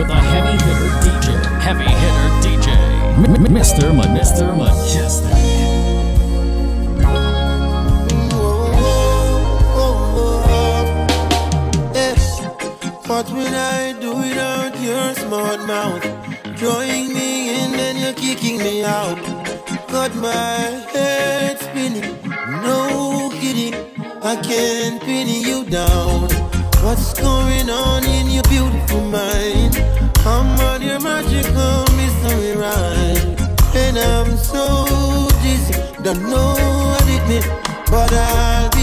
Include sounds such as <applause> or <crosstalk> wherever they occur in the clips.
with a heavy hitter DJ. Heavy hitter DJ. M- M- Mr. Ma- Mr. Mejustik. What would I do without your smart mouth? Drawing me in, then you're kicking me out. Got my head spinning, no kidding. I can't pin you down. What's going on in your beautiful mind? I'm on your magical mystery ride. And I'm so dizzy, don't know what it means, but I'll be.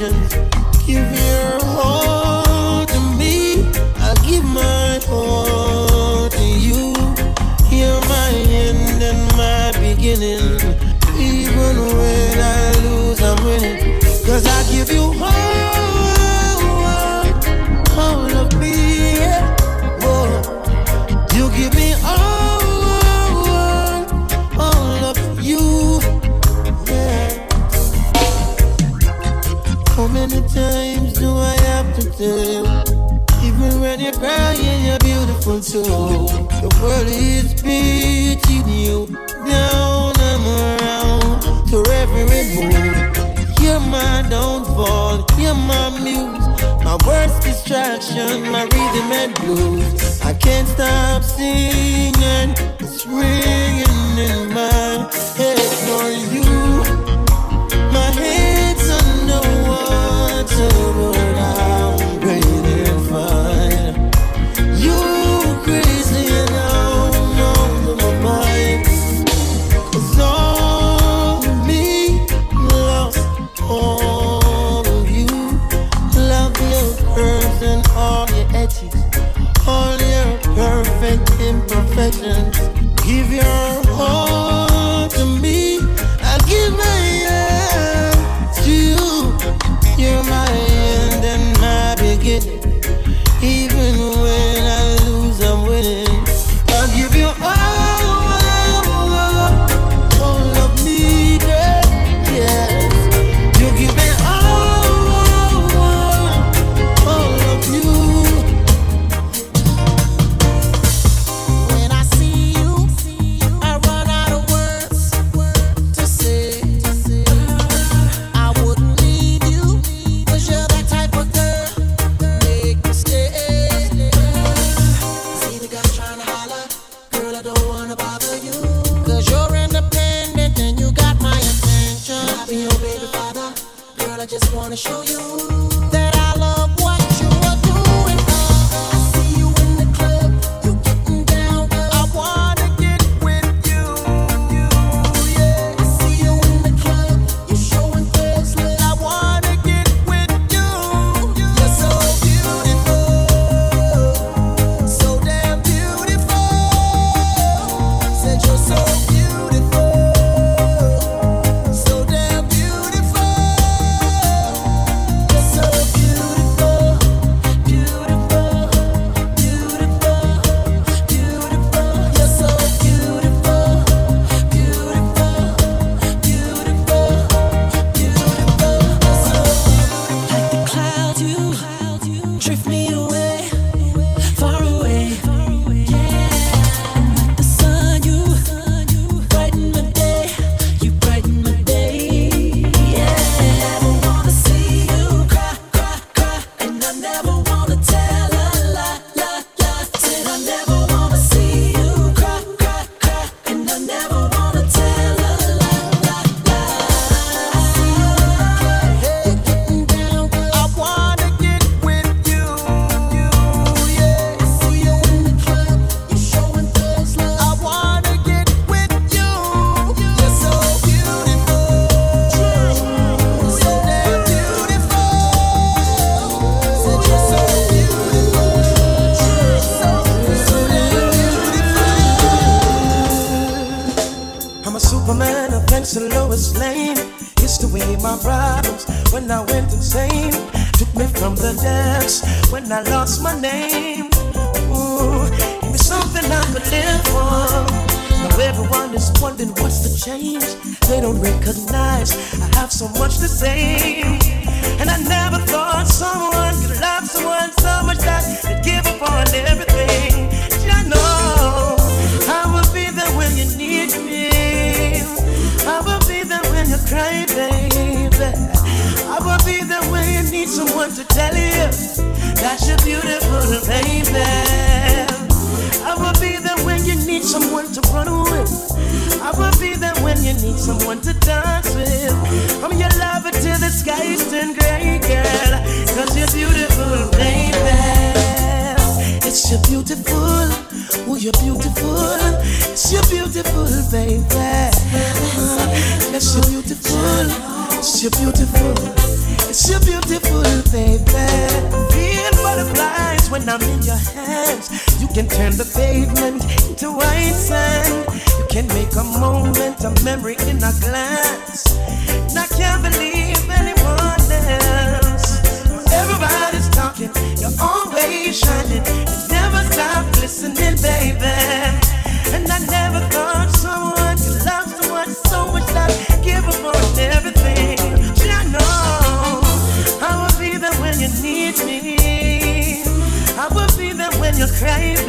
visions. Give your all. world is beating you down and around to every mood. You're my downfall, you're my muse. My words distraction, my rhythm and blues. I can't stop singing, it's real. that you're beautiful baby. I will be there when you need someone to run with. I will be there when you need someone to dance with. I'm your lover till the skies turn gray, girl. Cause you're beautiful, baby. It's your beautiful, oh, you're beautiful. It's your beautiful, baby. Uh, you're beautiful, it's your beautiful, it's your beautiful, baby butterflies when I'm in your hands. You can turn the pavement into white sand. You can make a moment a memory in a glance. And I can't believe anyone else. Everybody's talking, you're always shining. You never stop listening, baby. And I never thought someone. cry.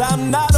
I'm not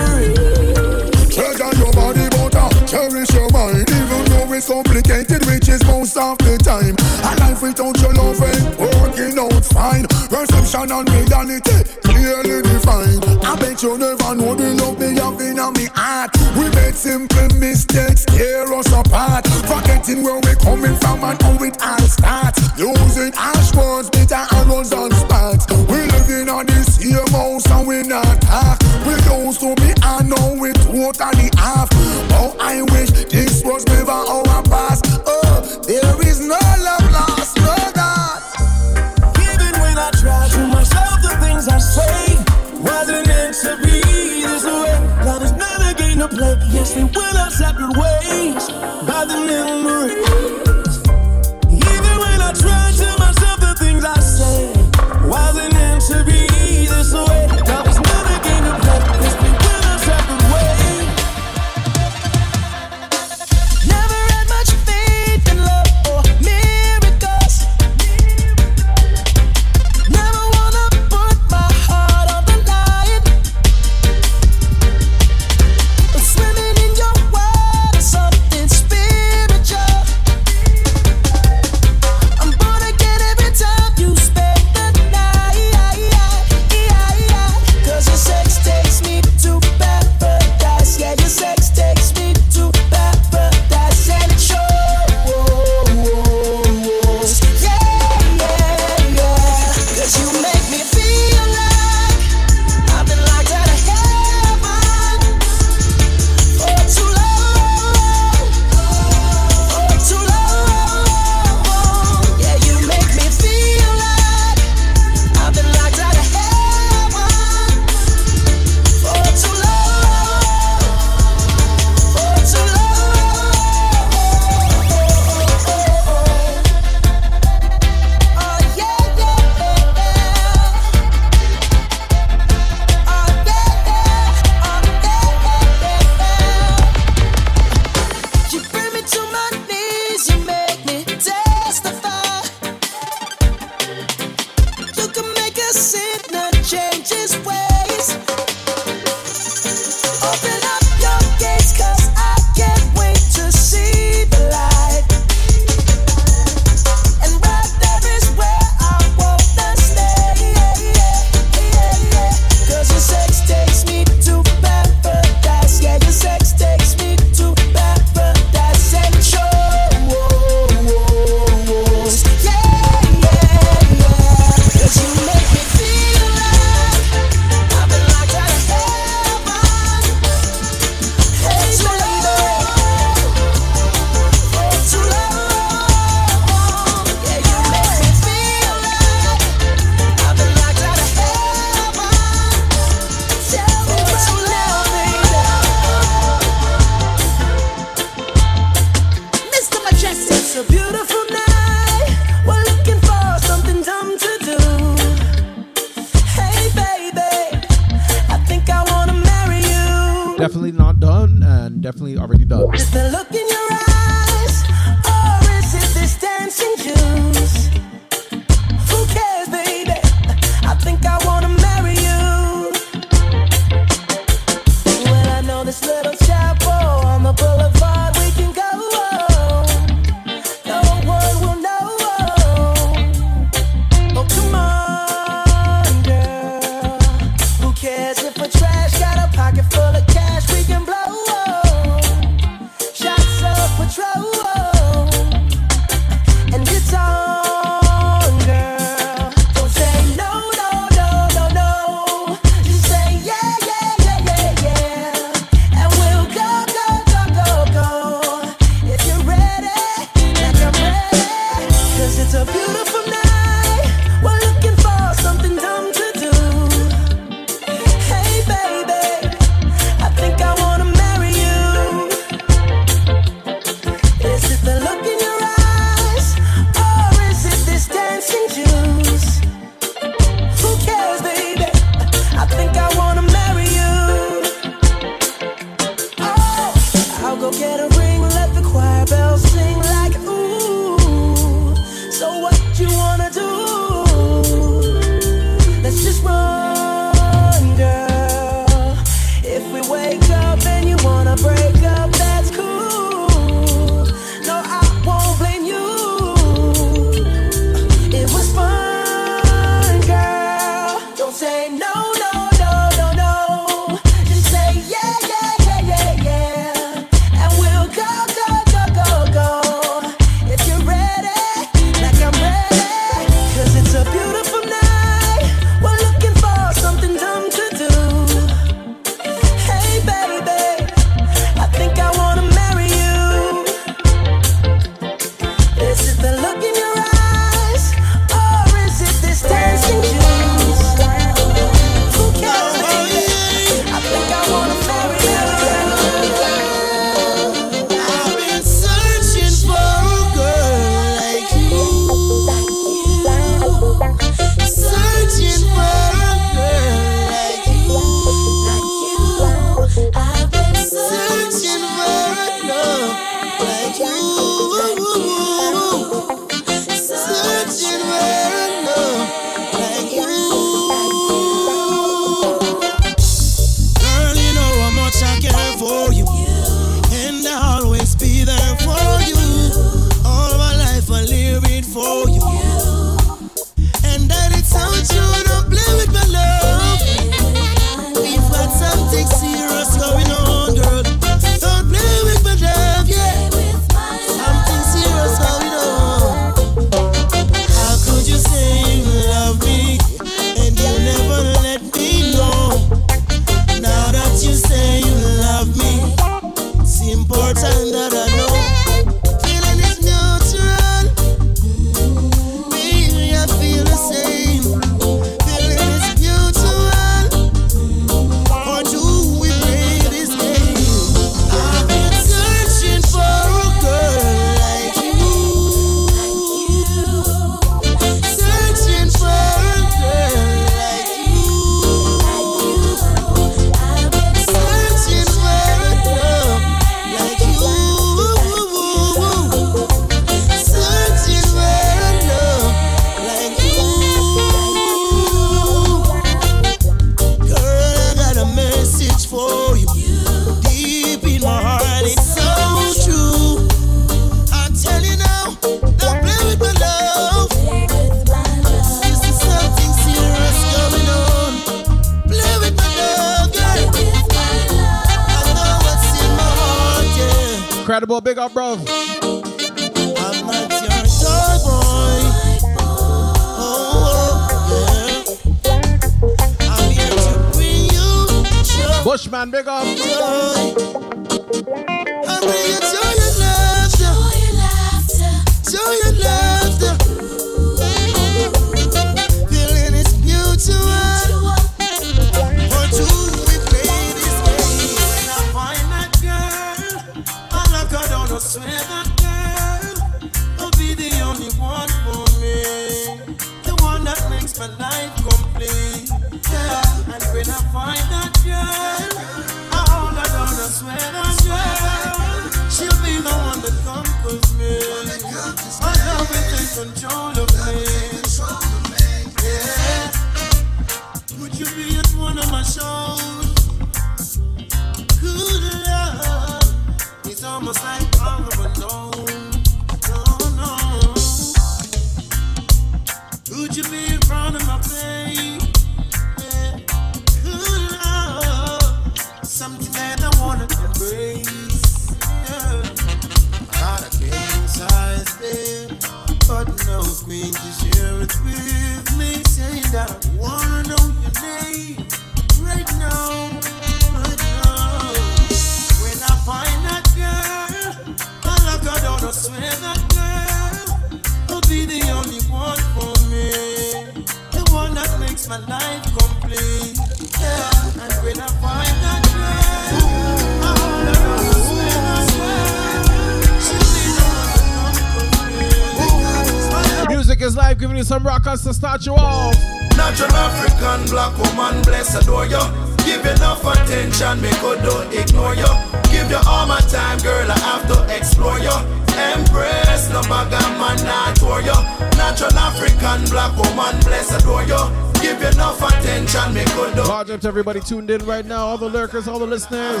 everybody tuned in right now, all the lurkers, all the listeners.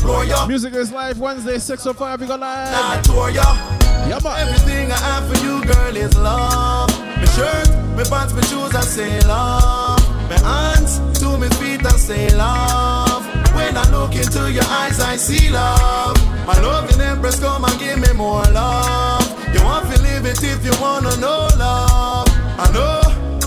to you. Music is live Wednesday, 6.05, we go live. You. Yeah, man. Everything I have for you, girl, is love. My shirt, my pants, my shoes, I say love. My hands to my feet, I say love. When I look into your eyes, I see love. My loving empress, come and give me more love. You want to live it if you wanna know love. I know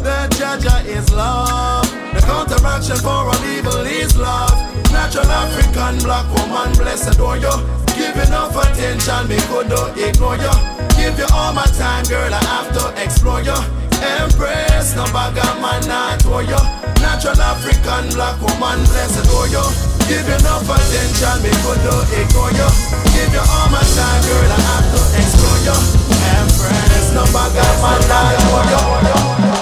that Jah Jah is love. Counteraction for all evil is love. Natural African black woman, bless adore you. Give enough attention, me could not ignore you. Give you all my time, girl, I have to explore you. Empress, no bag of man, not for you. Natural African black woman, bless adore you. Give enough attention, me could not ignore you. Give you all my time, girl, I have to explore you. Empress, no bag of man, not for you.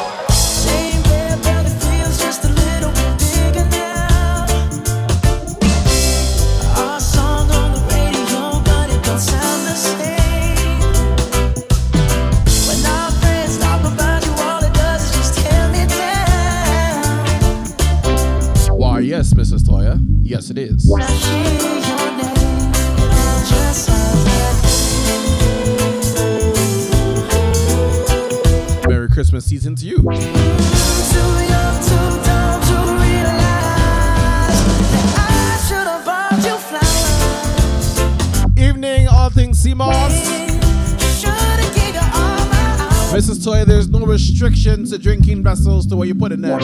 Toya, there's no restriction to drinking vessels to what you put in them.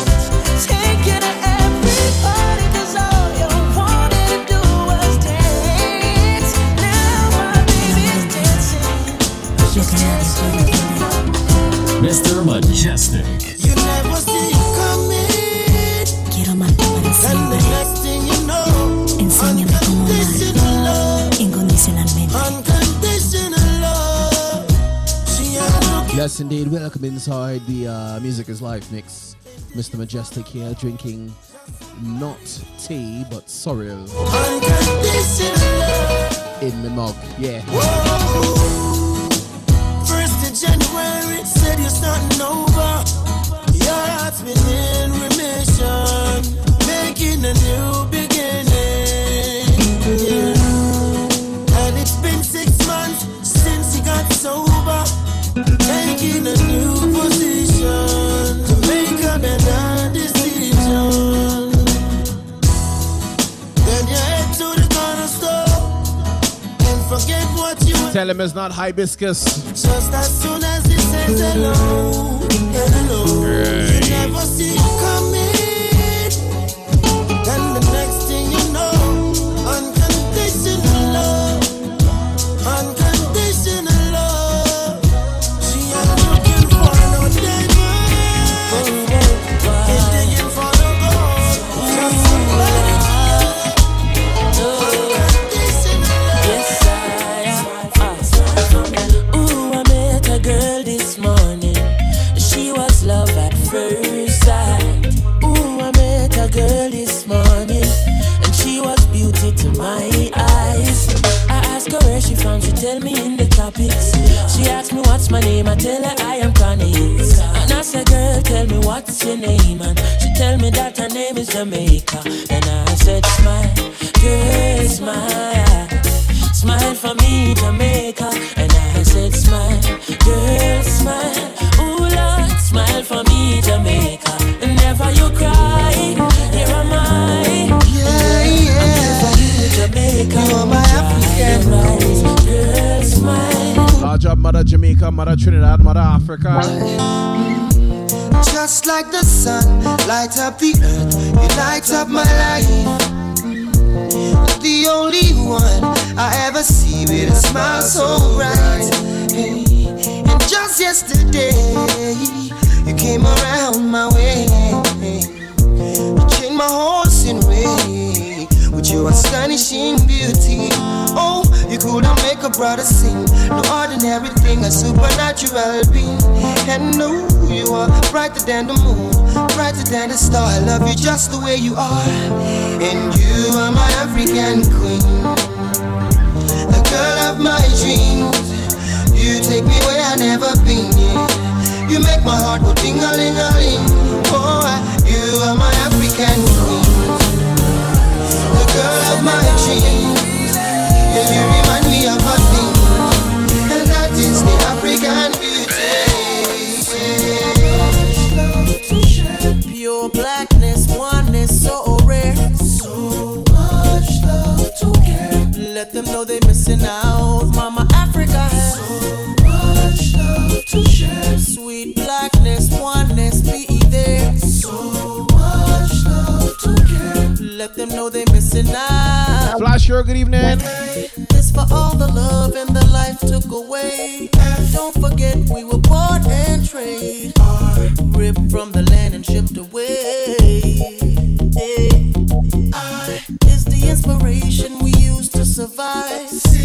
Welcome inside the uh, Music is Life mix. Mr. Mejustik here drinking not tea, but sorrel in the mug. Yeah. First of January, said you're starting over. Your heart's been in remission, making a new beginning. Yeah. And it's been six months since you got sober, a Tell him it's not hibiscus. just as soon as he says hello, hello, you never see coming. What's your name? And she tell me that her name is Jamaica. And I said, smile, girl, smile. Smile for me, Jamaica. And I said, smile, girl, smile. Ooh, Lord, smile for me, Jamaica. Never you cry, here am I. Yeah, yeah. Jamaica, You are my African rise, girl, smile. Large up, mother Jamaica, mother Trinidad, mother Africa. Just like the sun, light up the earth, you light up my life. The only one I ever see with a smile so bright. Hey, And just yesterday, you came around my way. You changed my whole scene way with your astonishing beauty. Oh, you couldn't make a brother sing. No ordinary thing, a supernatural being. And no, you are brighter than the moon, brighter than the star. I love you just the way you are. And you are my African queen, the girl of my dreams. You take me where I've never been. Yeah. You make my heart go ding a ling a ling. Oh, you are my African queen, the girl of my dreams. And you remind me a thing, and that is the African beauty. Pure blackness, oneness, so rare. So much love to care. Let them know they're missing out. Mama Africa has so much love to share. Sweet blackness, oneness, be there. So much love to care. Let them know they're missing out. Flash, your good evening. For all the love and the life took away. Don't forget we were bought and trade. Ripped from the land and shipped away. Is the inspiration we use to survive.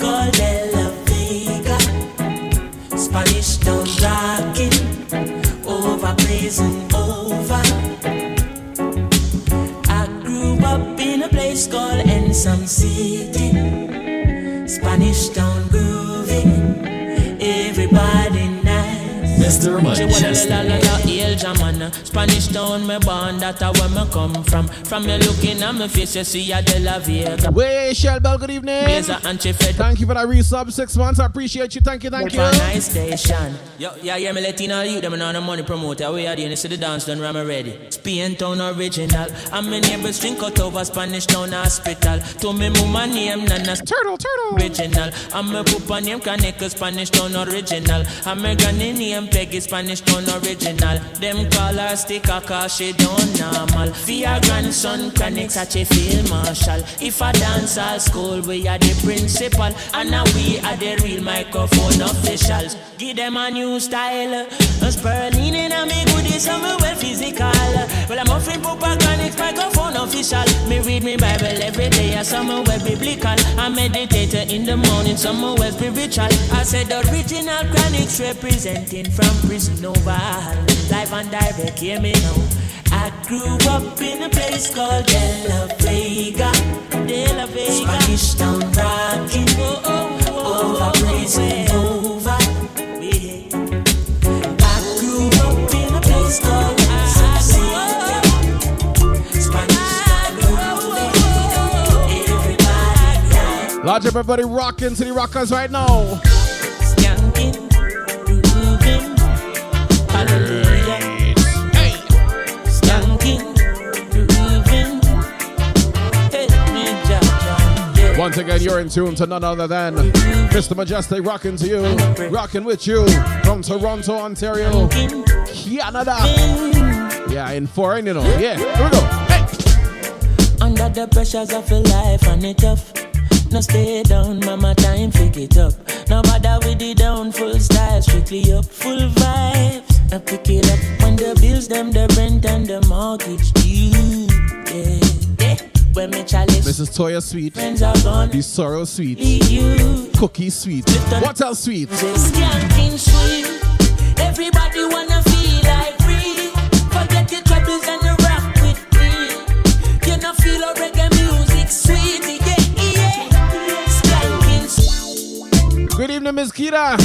Called De La Vega. Spanish town rocking, over blazing over. I grew up in a place called Ensom City. Spanish town grooving, El Jamana. Spanish town, me born, that's where me come from. From you looking at me face, you see a De La Vega. Way, Shell Bell, good evening. Blazer and Chief Ed. Thank you for that resub, six months. I appreciate you. Thank you, thank you. For a nice station. Yo, yeah, yeah, me letting all you them know the money promoter. We are the see the dance done, I'm ready. Spain town original. I'm my neighbors drink out over Spanish town hospital. To me mama name Nana Turtle, turtle. original. I'm a papa name Kaneka Spanish town original. I'm a granny name Peggy Spanish town original. Them call her sticker cause she don't normal. Your grandson Kaneka such a field marshal. If I dance at school we are the principal. And now we are the real microphone officials. Give them a new style. A Berlin and I'm well physical. Well, I'm offering propaganda, microphone official. Me read me Bible every day, and some well biblical. I meditate in the morning, some well spiritual. I said the original chronics representing from prison over. Live and direct, hear me now. I grew up in a place called De La Vega. De La Vega. Spanish town rocking. Oh, oh, oh, oh over oh, blazing oh, over. Yeah. I grew up in a place called Lodge everybody rocking to the rockers right now. Once again, you're in tune to none other than Mr. Mejustik rocking to you, rocking with you from Toronto, Ontario, Canada. Yeah, in foreign, you know. Yeah, here we go. Hey. Under the pressures of life and it tough. No stay down, mama, time, pick it up. Now bother with the down, full style, strictly up, full vibes. Now pick it up when the bills, them, the rent, and the mortgage due. Yeah. Mrs. Toya Sweet, the Sorrow Sweet, Cookie Sweet, What else Sweet? Everybody wanna Good evening, Miss Kira.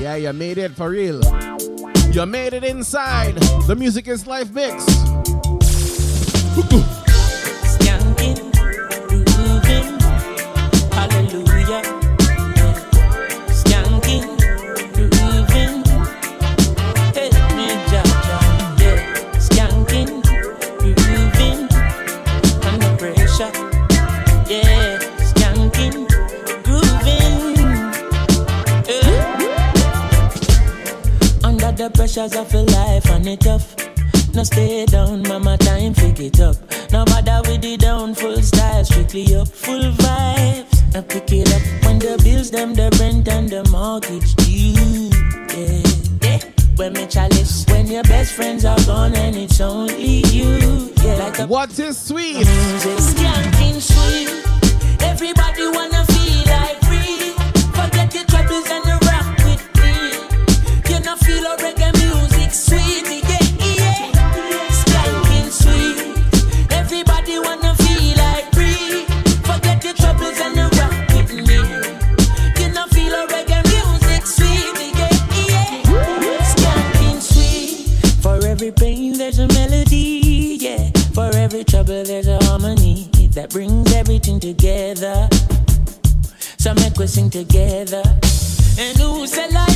Yeah, you made it for real. You made it inside. The music is life mix. the pressures of your life and it tough. No stay down, mama, time, pick it up. No bother with the down, full style, strictly up, full vibes. Now pick it up when the bills, them, the rent and the mortgage due. Yeah, yeah. When me chalice, when your best friends are gone and it's only you. Yeah, like a what is sweet? Sweet. Everybody that brings everything together. So make we sing together. And who said life?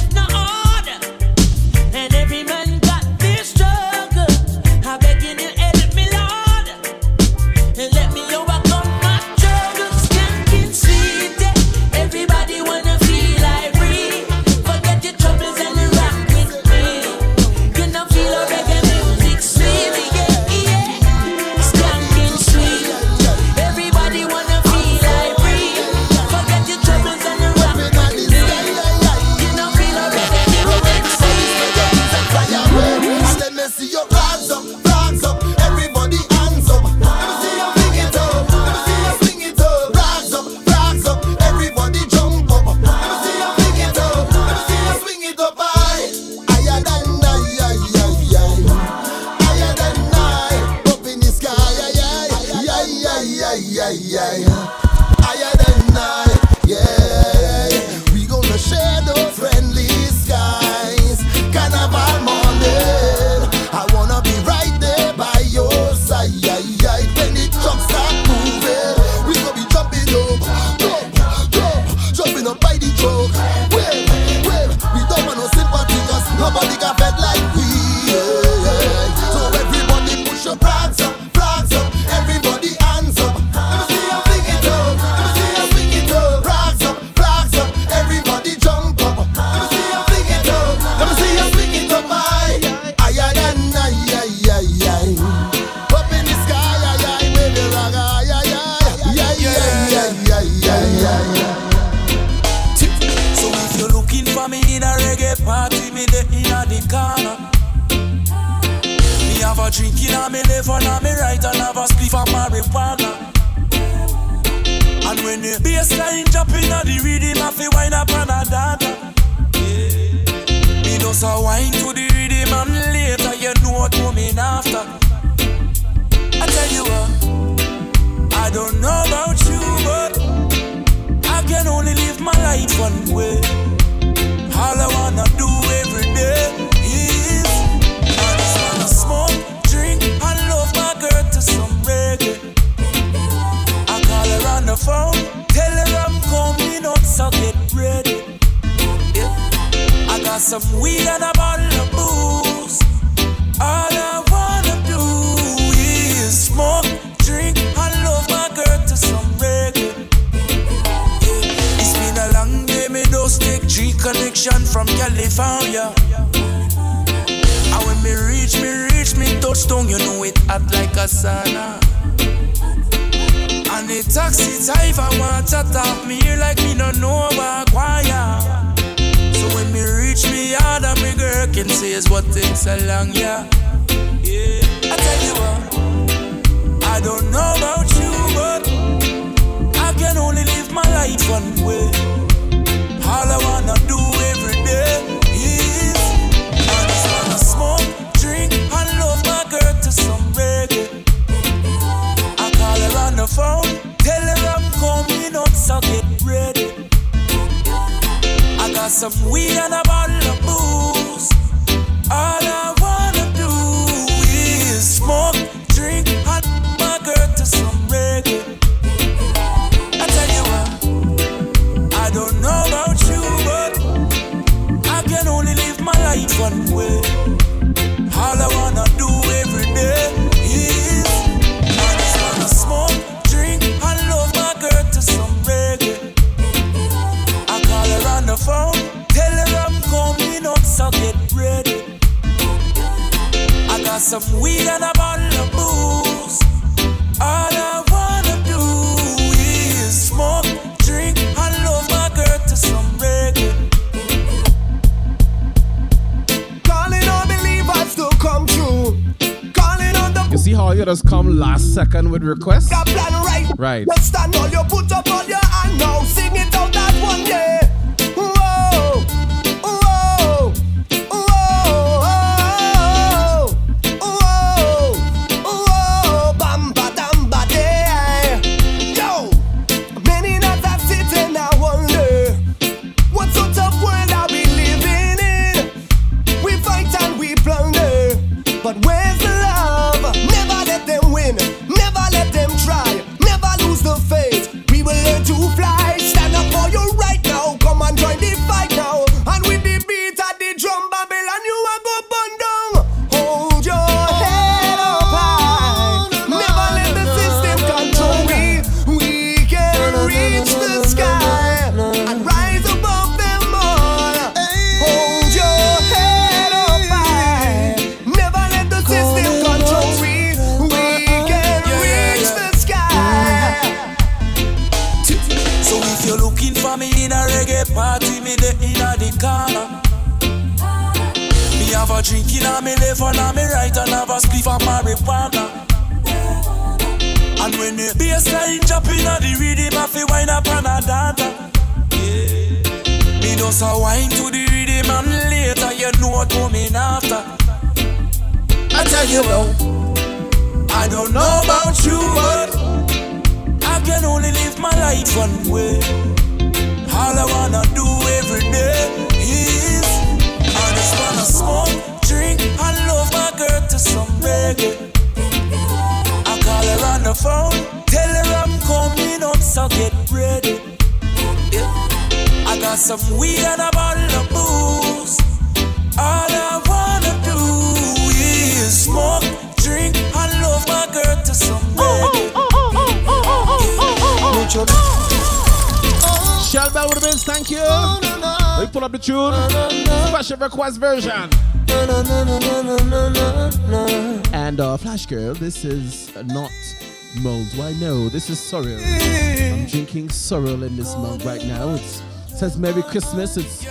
This is Sorrel. I'm drinking Sorrel in this mug right now. It says Merry Christmas. It's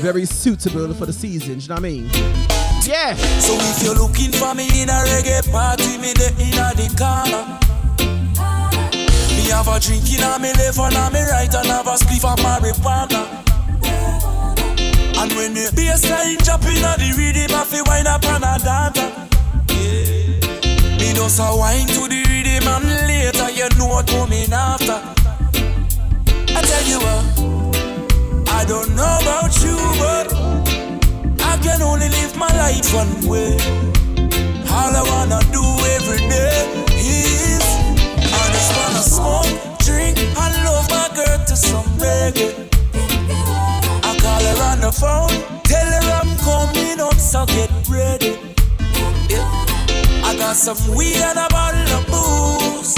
very suitable for the season. You know what I mean? Yeah. So if you're looking for me in a reggae party, me de in a de corner. Me have a drink in a me left and a me right and have a spliff my marijuana. And when the bassline drop in a the rhythm, I feel wind up and a dance. Me does a wine to Man later you know what coming after. I tell you what, I don't know about you, but I can only live my life one way. All I wanna do every day is I just wanna smoke, drink, and love my girl to some reggae. I call her on the phone, tell her I'm coming up, so get ready. some weed and a booze.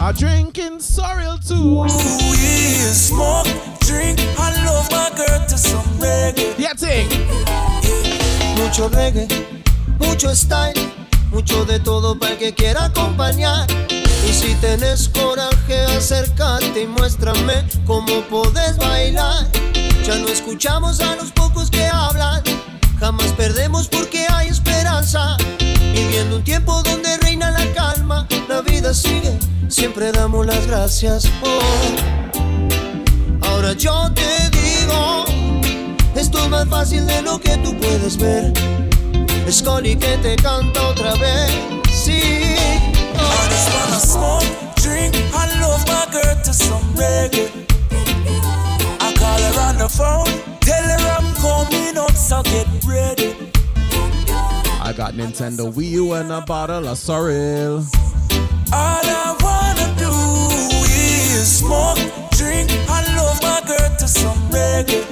I drinking sorrel too. Yeah, smoke, drink, I love my girl to some reggae. Yeah, Mucho reggae, mucho style, mucho de todo para el que quiera acompañar. Y si tenés coraje, acércate y muéstrame cómo podés bailar. Ya no escuchamos a los pocos que hablan, jamás perdemos porque hay esperanza. Viviendo un tiempo donde reina la calma, la vida sigue, siempre damos las gracias. Oh. Ahora yo te digo, esto es más fácil de lo que tú puedes ver. Scully que te canta otra vez, sí. I just wanna smoke, drink, and love my girl to some reggae. I call her on the phone, tell her I'm coming up, so get ready. I got Nintendo Wii U and a bottle of sorrel. All I wanna do is smoke, drink, and love my girl to some reggae.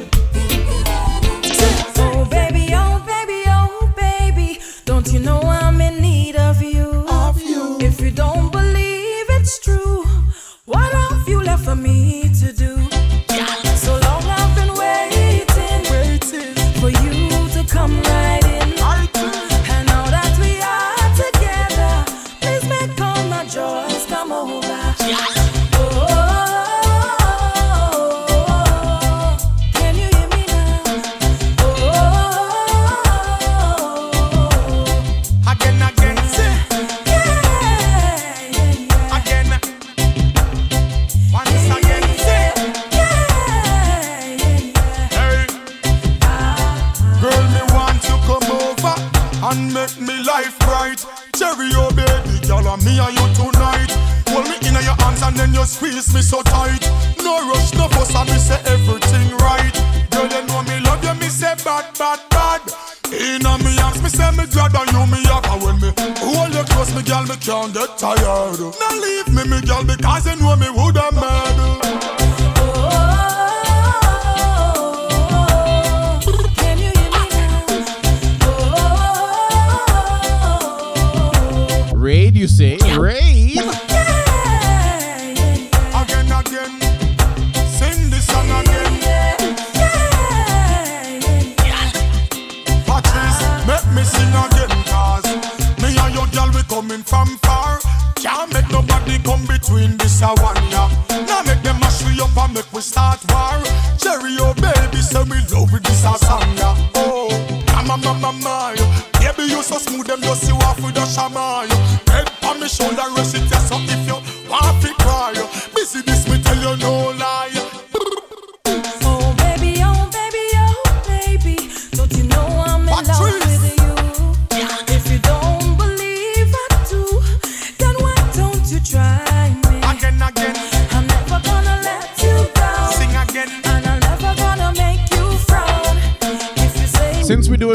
Oh baby, oh baby, oh baby, don't you know I'm in need of you? Of you. If you don't believe it's true, what have you left for me you squeeze me so tight. No rush, no fuss, and me say everything right. Girl, you know me love you, me say bad, bad, bad. In a me arms, me say me glad and you me And when me hold you close, me girl, me can't get tired Now leave me, me girl, because you know me would have mad from far. Can't make nobody come between this and one, yeah. Now make them mash we up and make we start war. Cherry, oh baby, say we love with this a song, yeah. Oh, mama, mama, mama Baby, you so smooth, them just you off with a shaman Head on me shoulder, rest it,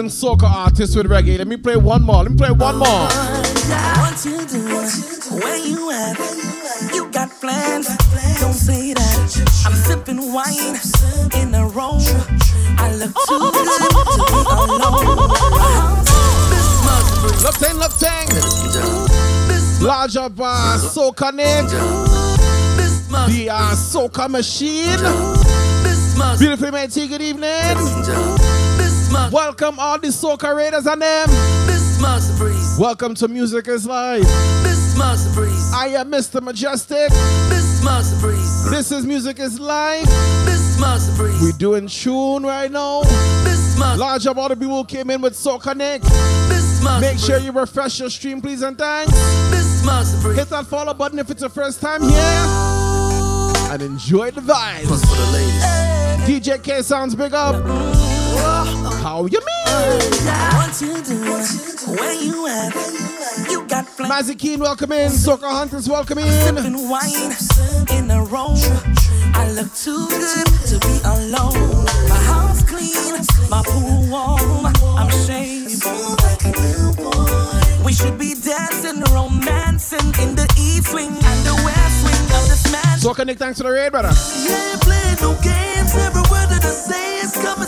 We're soca artists with reggae, let me play one more. Let me play one more. What you doing? Where you at? You got plans? Don't say that. I'm sipping wine in a row. I look too good to be alone. Look thing, look thing. Large up uh, soca. The uh, soca machine. Beautifully made tea, good evening. Welcome all the soca raiders and them. Welcome to Music is Live. I am Mr. Mejustik. This is Music is Live. We're doing tune right now. Large up all the people came in with Soca Nick. Make sure you refresh your stream, please, and thanks. Hit that follow button if it's your first time here. And enjoy the vibes. DJ K sounds big up. How you mean? What you doing? Where you at? You got plans? Mazzy Keen, welcome in. Soca Hunters, welcome in. Sipping wine in a row. I look too good to be alone. My house clean, my pool warm. I'm shaved. We should be dancing, romancing in the east wing and the west wing of this man. Soca Nick, thanks for the raid, brother. Yeah, playing no games. Every word that I say is coming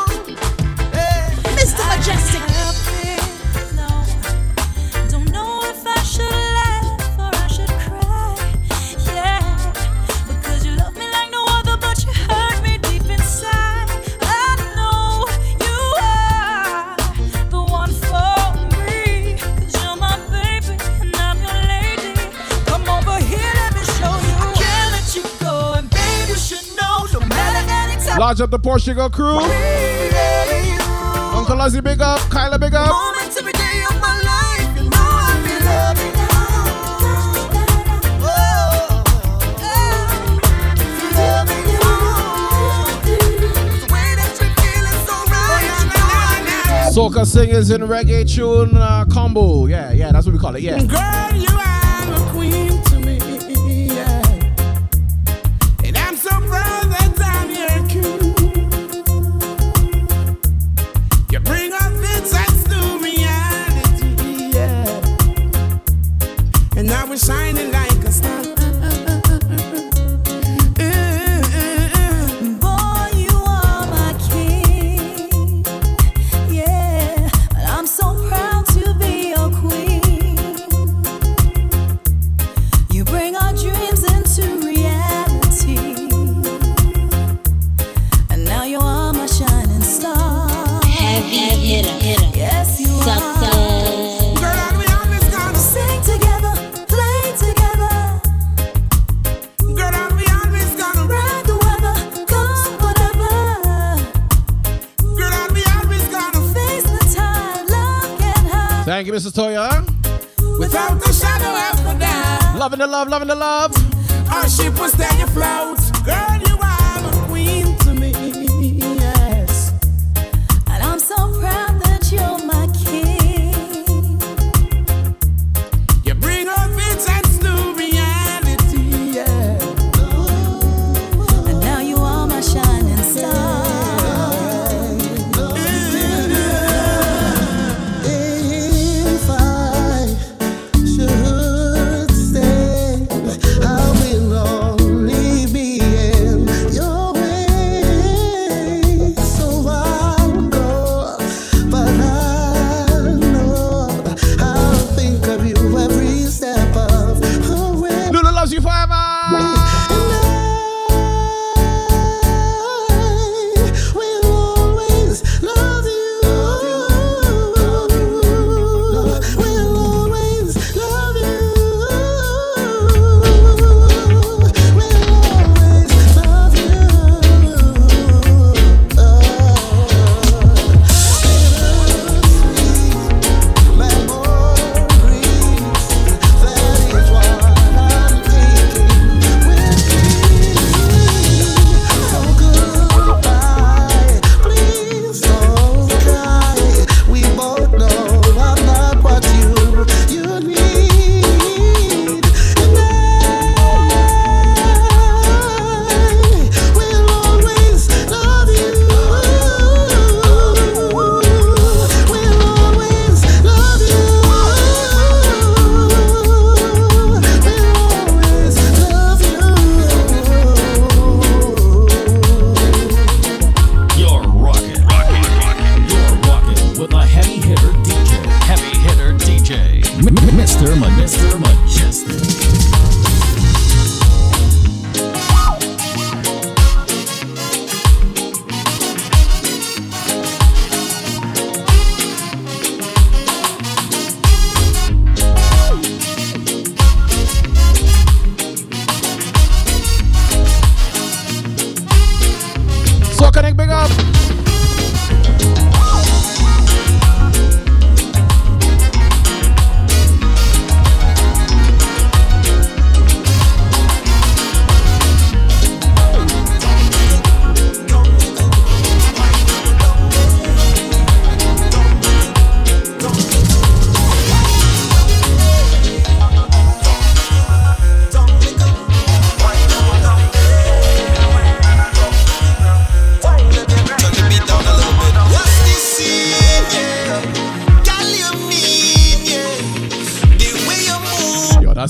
Large up the Portugal crew. Uncle Ozzy, big up. Kyla, big up. Soca singers in reggae tune uh, combo. Yeah, yeah, that's what we call it. Yeah. Girl,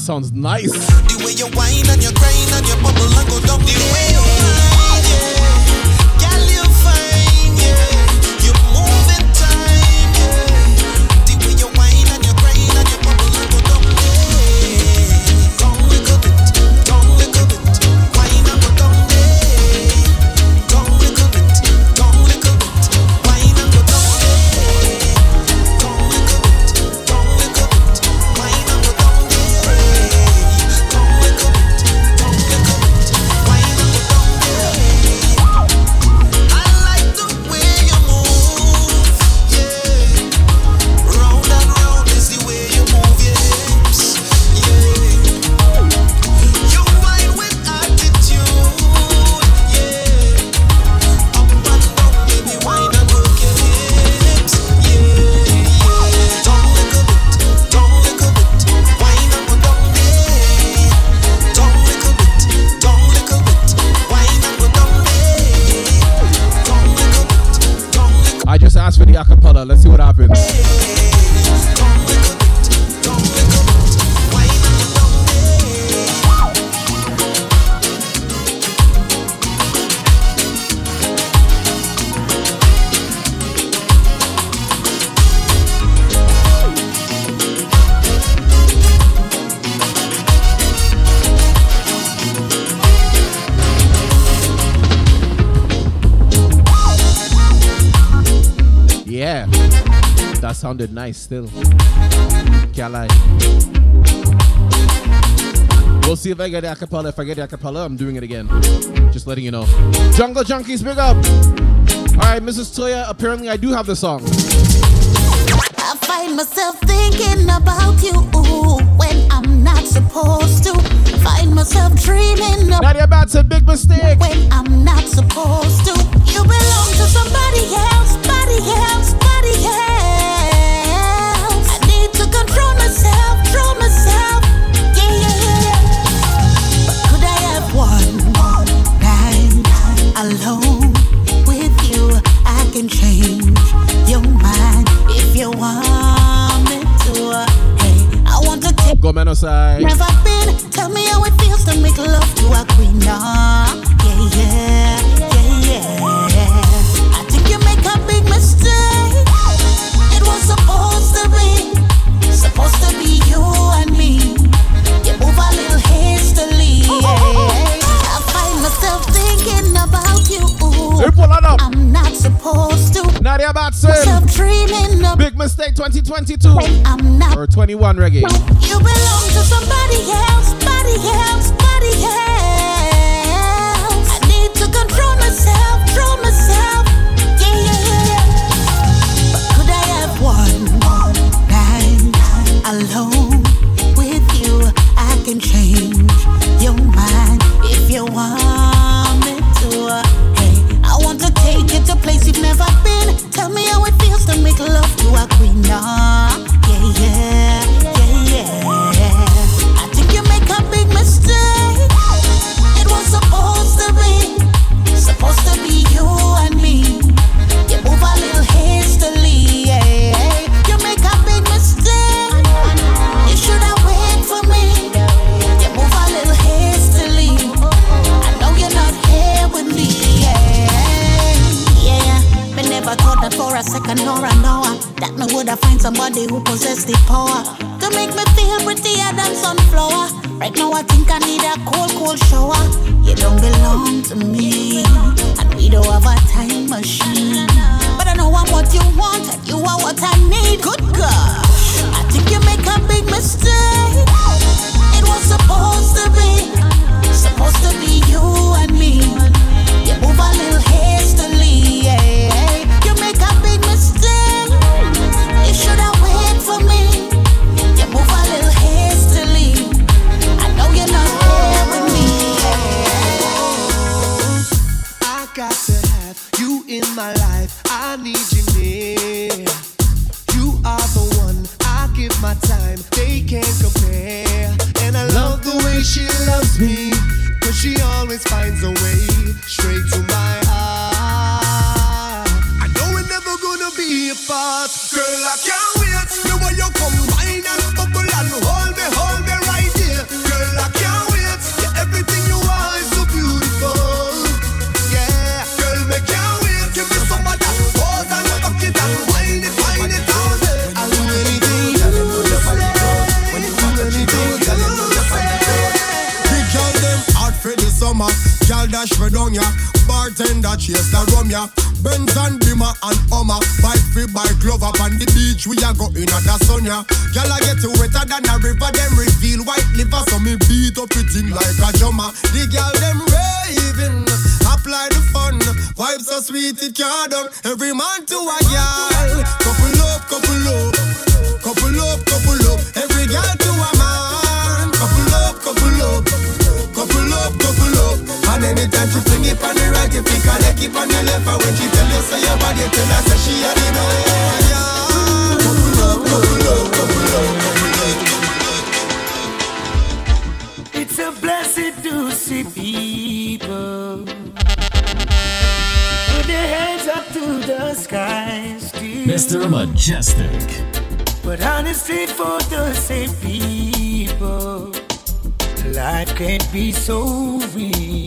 sounds nice. sounded nice still. Can't lie. We'll see if I get the acapella. If I get the acapella, I'm doing it again. Just letting you know. Jungle Junkies, big up. All right, Mrs. Toya, apparently I do have the song. I find myself thinking about you when I'm not supposed to. Find myself dreaming of Nadia Bat's a big mistake. When I'm not supposed to. You belong to somebody else, somebody else. no. Never been. Tell me how it feels to make love to a queen. Nah. Yeah, yeah, yeah, yeah. I think you make a big mistake. It was supposed to be, supposed to be you and me. You move a little hastily. Yeah. I find myself thinking about you. Ooh, I'm now they Big mistake 2022. I'm not. Or 21 reggae. You belong to somebody else, else, somebody else. ya. Girl, I get you wetter than a river, them reveal white liver, so me beat up it in like a drummer. The girl, them raving, apply the fun. Vibes so sweet, it can't done. Every man to a Mejustik. But on the street for the same people, life can't be so real.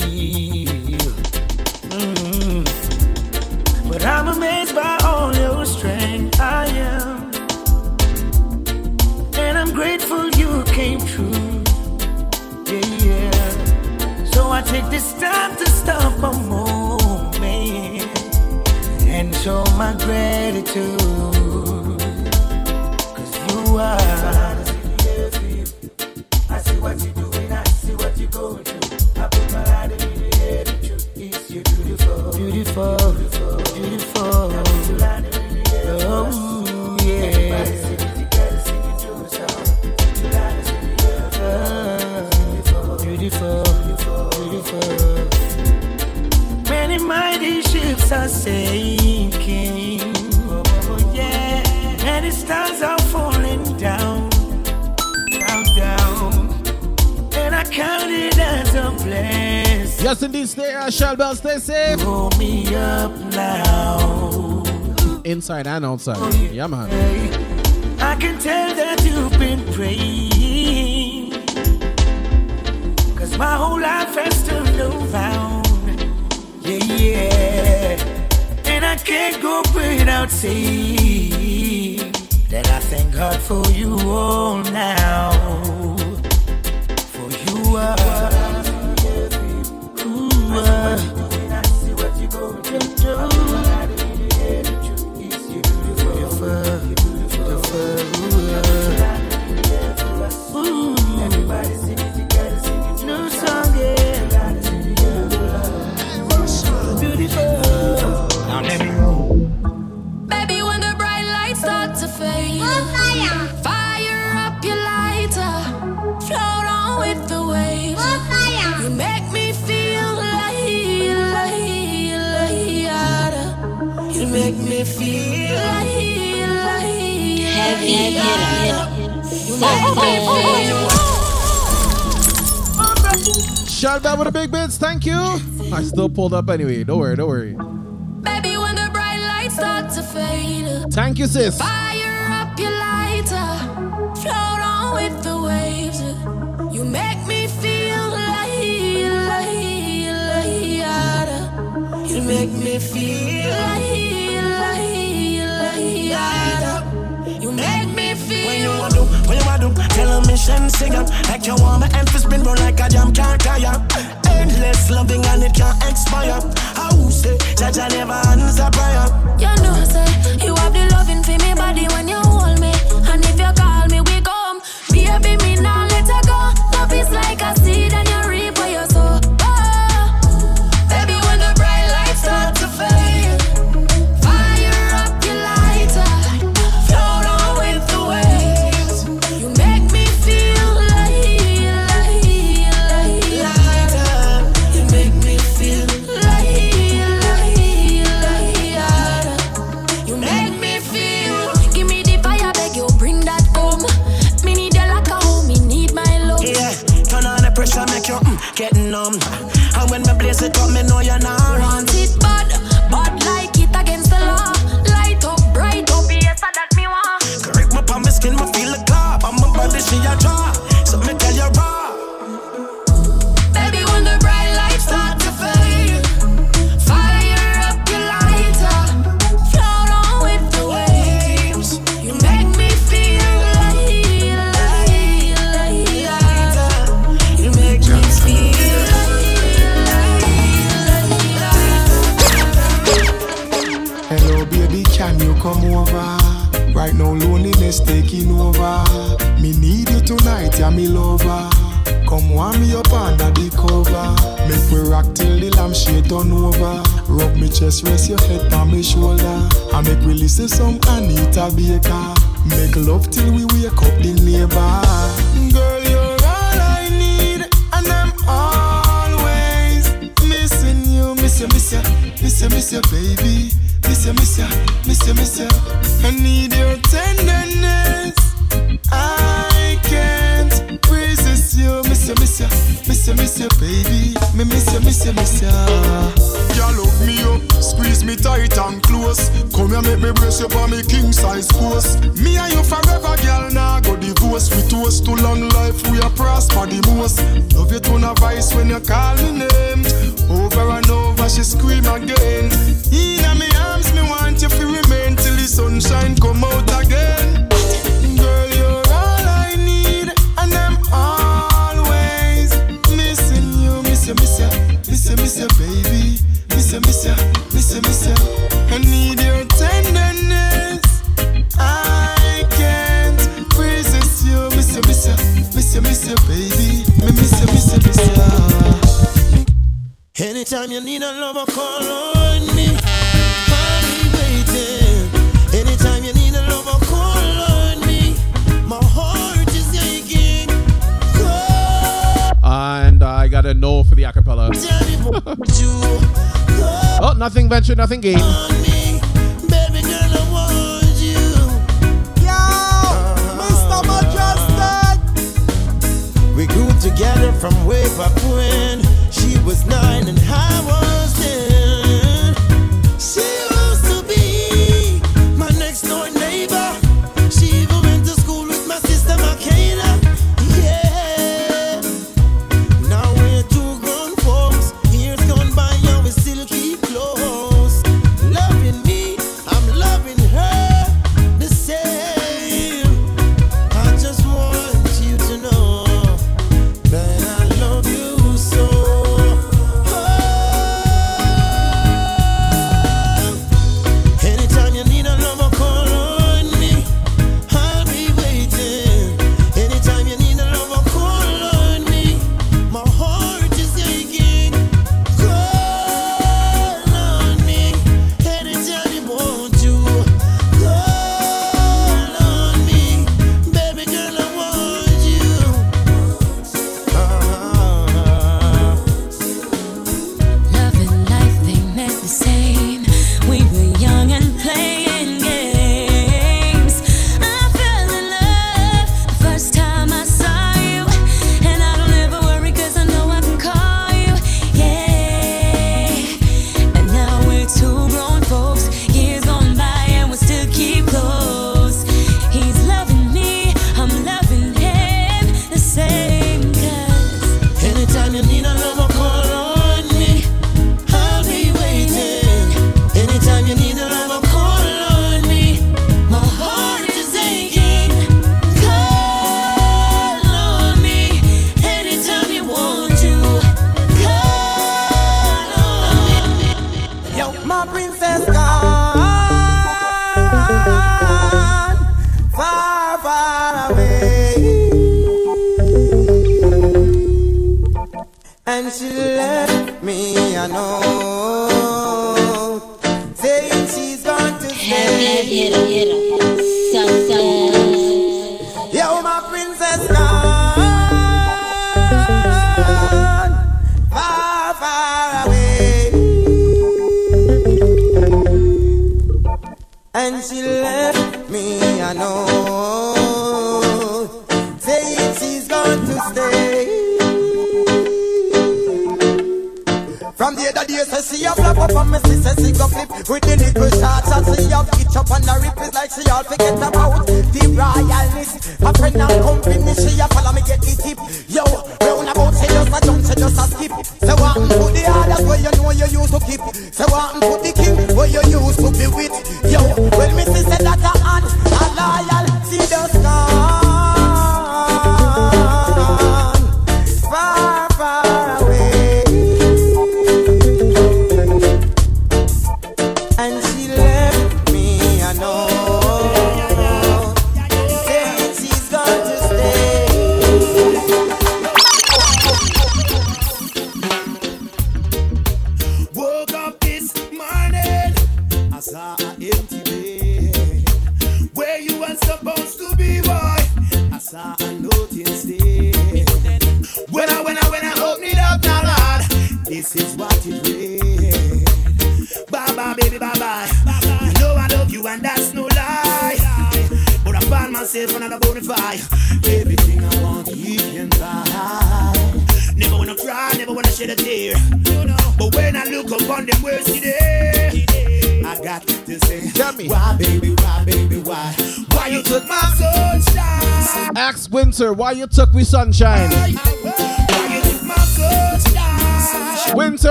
inside and outside. Oh, yeah. yeah, man. I can tell that you've been praying. Cause my whole life has turned around. Yeah, yeah. And I can't go without saying. pulled up anyway. Don't worry, don't worry. Baby, when the bright lights start to fade. Thank you, sis. Fire up your lighter. Float on with the waves. You make me feel like, like, like, You make me feel like, tell a mission, sing up. Like you want my emphasis, spin roll like a jam, can't tire endless loving and it can't expire. How say, Jah Jah never answer prayer. You know, say, you have the loving for me, body when you I make we listen some Anita Baker. Make love till we wake up the neighbor. Girl, you're all I need, and I'm always missing you. Miss you, miss you, miss you, miss you, baby. Miss you, miss you, miss you, miss you. I need your tenderness. miss you, miss you, baby. Me miss you, miss you, miss you. Girl, love me up, squeeze me tight and close. Come here, make me brace you for me king size force. Me and you forever, girl. Now nah, go divorce. We toast to long life, we are prosper the most. Love you to a vice when you call me name. Over and over, she scream again. In my arms, me want you to remain till the sunshine come out again. miss you, baby. Miss you, miss you, miss you, miss you. I need your tenderness. I can't resist you. Miss you, miss you, miss you, miss you, baby. Me miss you, miss you, miss you. Anytime you need a lover, call on me. went no for the acapella. <laughs> oh, nothing ventured, nothing gained. We grew together from way back when she was nine and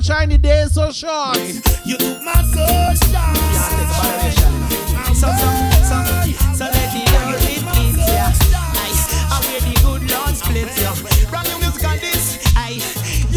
sunshine? The day is so short. You took my sunshine. So, so, so, so let me know you live it, yeah. Aye, I wear the good Lord split, yeah. Brand new music on this, aye.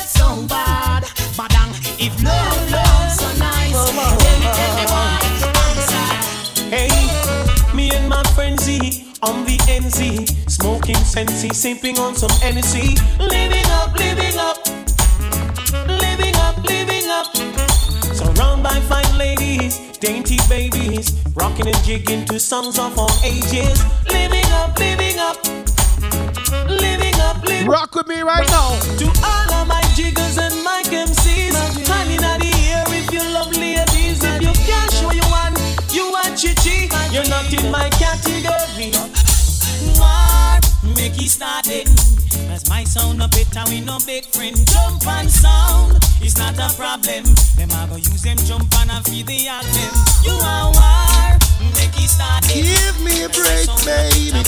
so bad. Badang, if love, love's so nice. Tell me, tell me why I'm. Hey, me and my Z on the NZ, smoking sensi, sipping on some Hennessy, living up, living up, living up, living up. Surrounded by fine ladies, dainty babies, rocking and jigging to songs of all ages, living up, living up, living up, living Rock with me right now. To all of my jiggers and my MCs, hand in the air if you love ladies, if you can't show you one, you are chichi, you're not in my category. War, make it started. As my sound a better, we no big friend. Jump and sound, it's not a problem. Them I go use them jump and I feed the anthem. You are war, make it started. Give me a break, baby.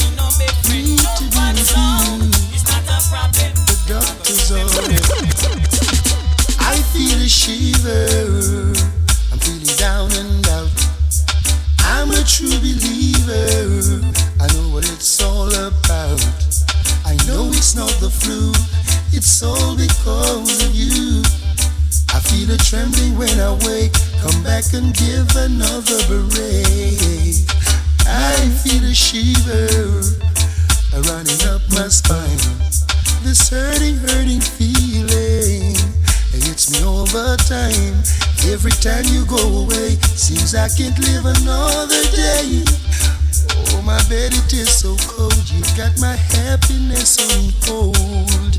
Sound, it's not a problem. The doctor's on I feel a shiver. I'm feeling down and out. I'm a true believer. I know what it's all about. I know it's not the flu. It's all because of you. I feel a trembling when I wake. Come back and give another break. I feel a shiver running up my spine. This hurting, hurting feeling. It hits me all the time. Every time you go away, seems I can't live another day. Oh, my bed, it is so cold. You got my happiness on hold.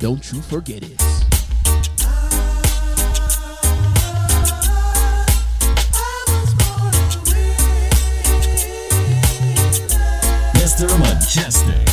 don't you forget it. Mr. Mejustik.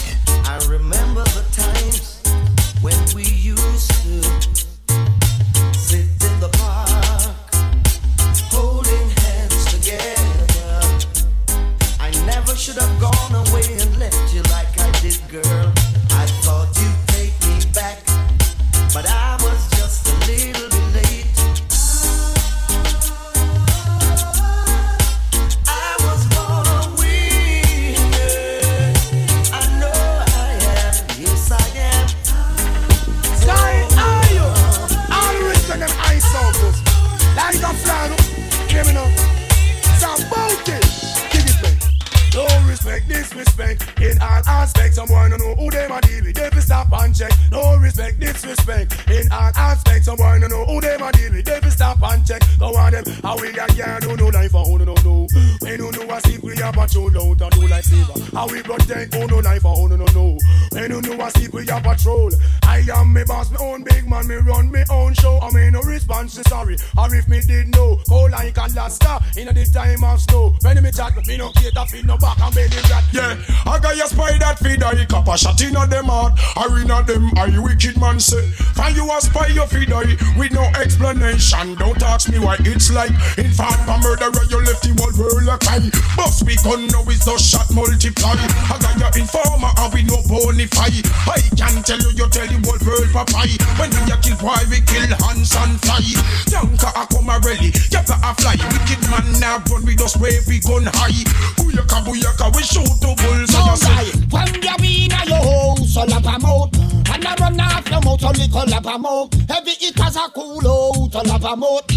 Disrespect in all aspects. Someone don't know who them a deal with. They fi stop and check. No respect, disrespect in all aspects. Someone don't know who them a deal with. They fi stop and check. Go on them. How we got can't do no life oh, for who no know. We don't know a secret. We a patrol out and do like saver. How we protect who no life oh, for who no know. We don't know a secret. We a patrol. I am me boss, me own big man. Me run me own show. I mean no response sorry. Or if me did know, cold like a lasta in the time of snow. When me chat, me no cater for no back and belly rat. Yeah, I got your spy that feed I cap a shot in a them heart. Arena them I wicked man say. Find you a spy your feed I with no explanation. Don't ask me why it's like. In fact, a murderer you left the whole world a cry. Bust we gun now is the shot multiply. I got your informer and we no bonify. I can tell you you tell the whole world papai. When we a kill boy we kill hands and fly. Yanka a come a rally, yaka a fly. Wicked man now run we just wave we gun high. Booyaka booyaka we shoot to bulls you say. When you in a your house, all up a mouth And I run off your mouth, a little up a mouth Heavy hitters a cool out, all up a mouth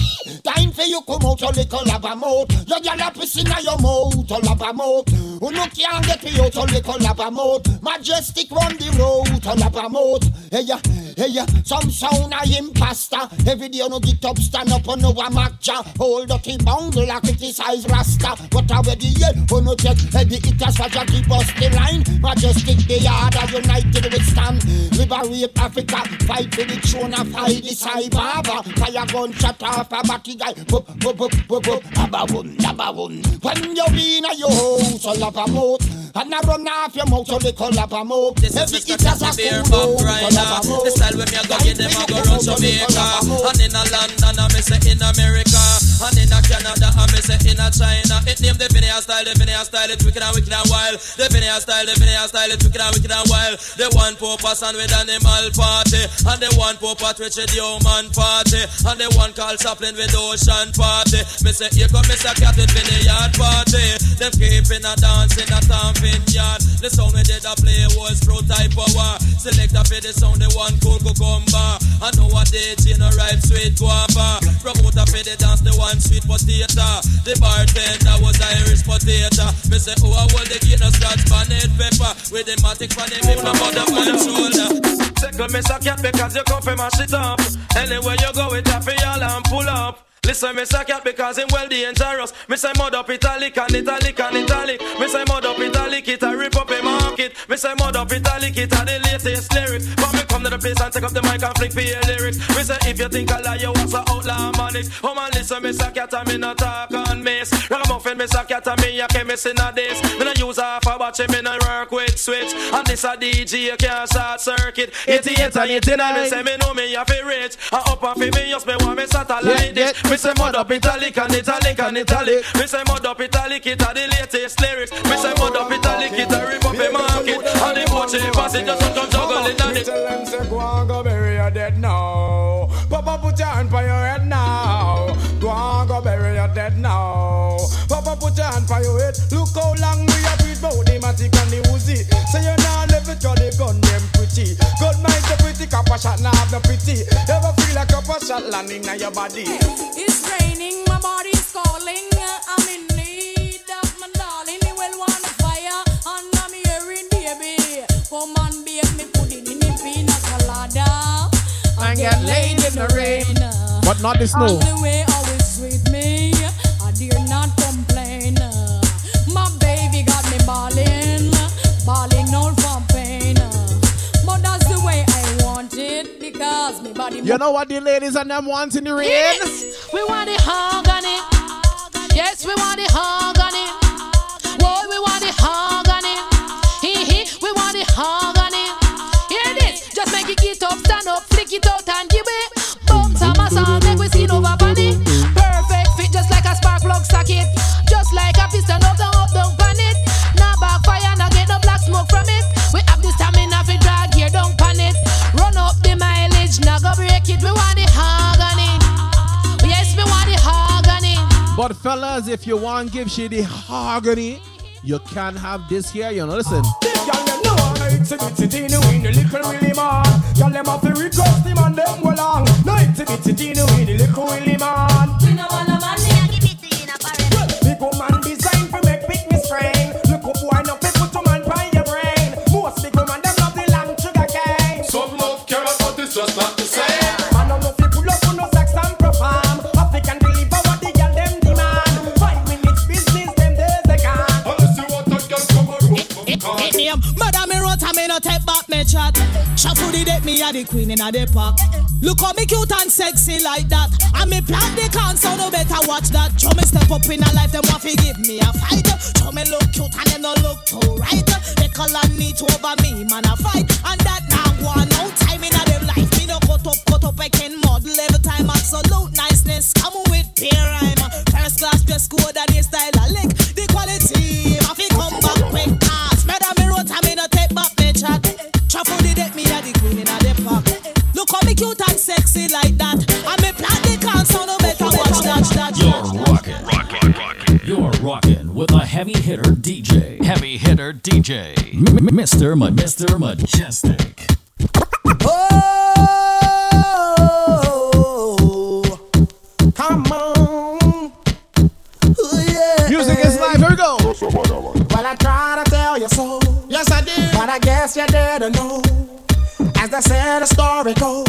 Time for you come out, a little up a mouth Your girl a piss inna your mouth, all up a mouth Who no can't get me out, a little up a mouth Mejustik run the road, all up a mouth Hey ya, hey ya, some sound a imposter Every day no get up, stand up, no a matcha Hold up the bungle, a criticize Rasta. But I the yell, who no check. Heavy hitters a jockey bust the line. Mejustik the yard are united with stand. Liberate Africa, fight for the throne of fight the cyber. Fire gun shut off a batty guy. Bup, bup, bup, abba boom, abba boom When you be in a your house, all up a mouth And I run off your mouth, so they call up a mouth This is Every Mr. Taffy Bear cool Bob out, them a go run Jamaica. And in a London I me say in America. And in a Canada I me say in a China. It name the Vineyard style, the Vineyard style It's wicked and wicked and wild. The Vineyard style, the Vineyard style It's wicked and wicked and wild. The one poor person with animal party And the one part with the human party And the one called Chaplin with ocean party. Me say here come Mr. Cat with vineyard party. Them keeping a dance in a thumping yard. The sound me did a play was pro type power Select a for the sound the one cool cucumber. I know what DJ no ripe sweet guava. Promoter for the dance the one sweet potato. The bartender was Irish potato. Me say oh I hold the gate no scratch pan pepper With the matic pan him if no mother my shoulder Second me suck cat because you come from mash it up. Anywhere you go with a y'all and pull up Listen, me say cat because him well dangerous. Me say mud up italic and italic and italic. Me say mud up italic, it a rip up a market. Me say mud up italic, it a the latest lyrics. But me come to the place and take up the mic and flick for your lyrics. Me say if you think I lie, you was a outlaw man it. Oh man, listen, me say cat and me no talk on miss. Ragamuffin, me say cat and me a chemist in a this. Me no use half a watch, me no work with switch. And this a DJ, you can't start circuit. 88 and 89, me say me know me a fi rich. I up and fi me, just me want me satellite Yeah, dish. Me say mud up italic and italic and italic. Me say mud up italic, it a the latest lyrics. Me say mud up italic, it a rip up a market. And the poachy passengers just come juggling on it. Tell them say go and go bury your dead now. Papa put your hand on your head now. Go and go bury your dead now. Papa put your hand on your head. Look how long we have been about the matic and the Uzi. Say you now live it, you the gun them pretty. Copper shot now have no pity. Ever feel like a copper shot landing on your body? It's raining, my body's calling. I'm in need of my darling. He will want a fire, and I'm hearing baby. Oh, Come on, babe, me put it in the pina colada. And get laid in the rain. But not the snow. And the way always sweet me, I dare not complain. My baby got me balling, balling it because me body. You know what the ladies and them want in the rain? Yes, we want the harmony. Yes, we want it the harmony. Boy, we want the harmony. Hee hee, we want the harmony. Hear this? Just make it get up, stand up, flick it out and give it. Bounce a massage, make we see over bunny. Perfect fit, just like a spark plug socket. But fellas, if you want give she the hogany, you can have this here, you know, listen. Chat. Shuffle the deck, me a the queen in a the park. Look how me cute and sexy like that. And me plant the can, so no better watch that. Show me step up in a life, them want to give me a fight. Show me look cute and them no look too right. They color need over me, man a fight. And that now one no time in a them life. Me no cut up, cut up, I can model every time. Absolute niceness, come with peer rhyme. First class dress code and the style I lick. The quality, I fi come back quick. Look cute and sexy like that. And me plant the can, so no better watch that. that, You're rocking, rocking, rocking. You're rocking with a heavy hitter DJ. Heavy hitter DJ. M- M- Mr. Ma- Mr. Mejustik. Oh, Come on. Ooh, yeah. Music is live. Here we go. Well, I try to tell you so. Yes, I did. But I guess you didn't know. As they said, the story goes.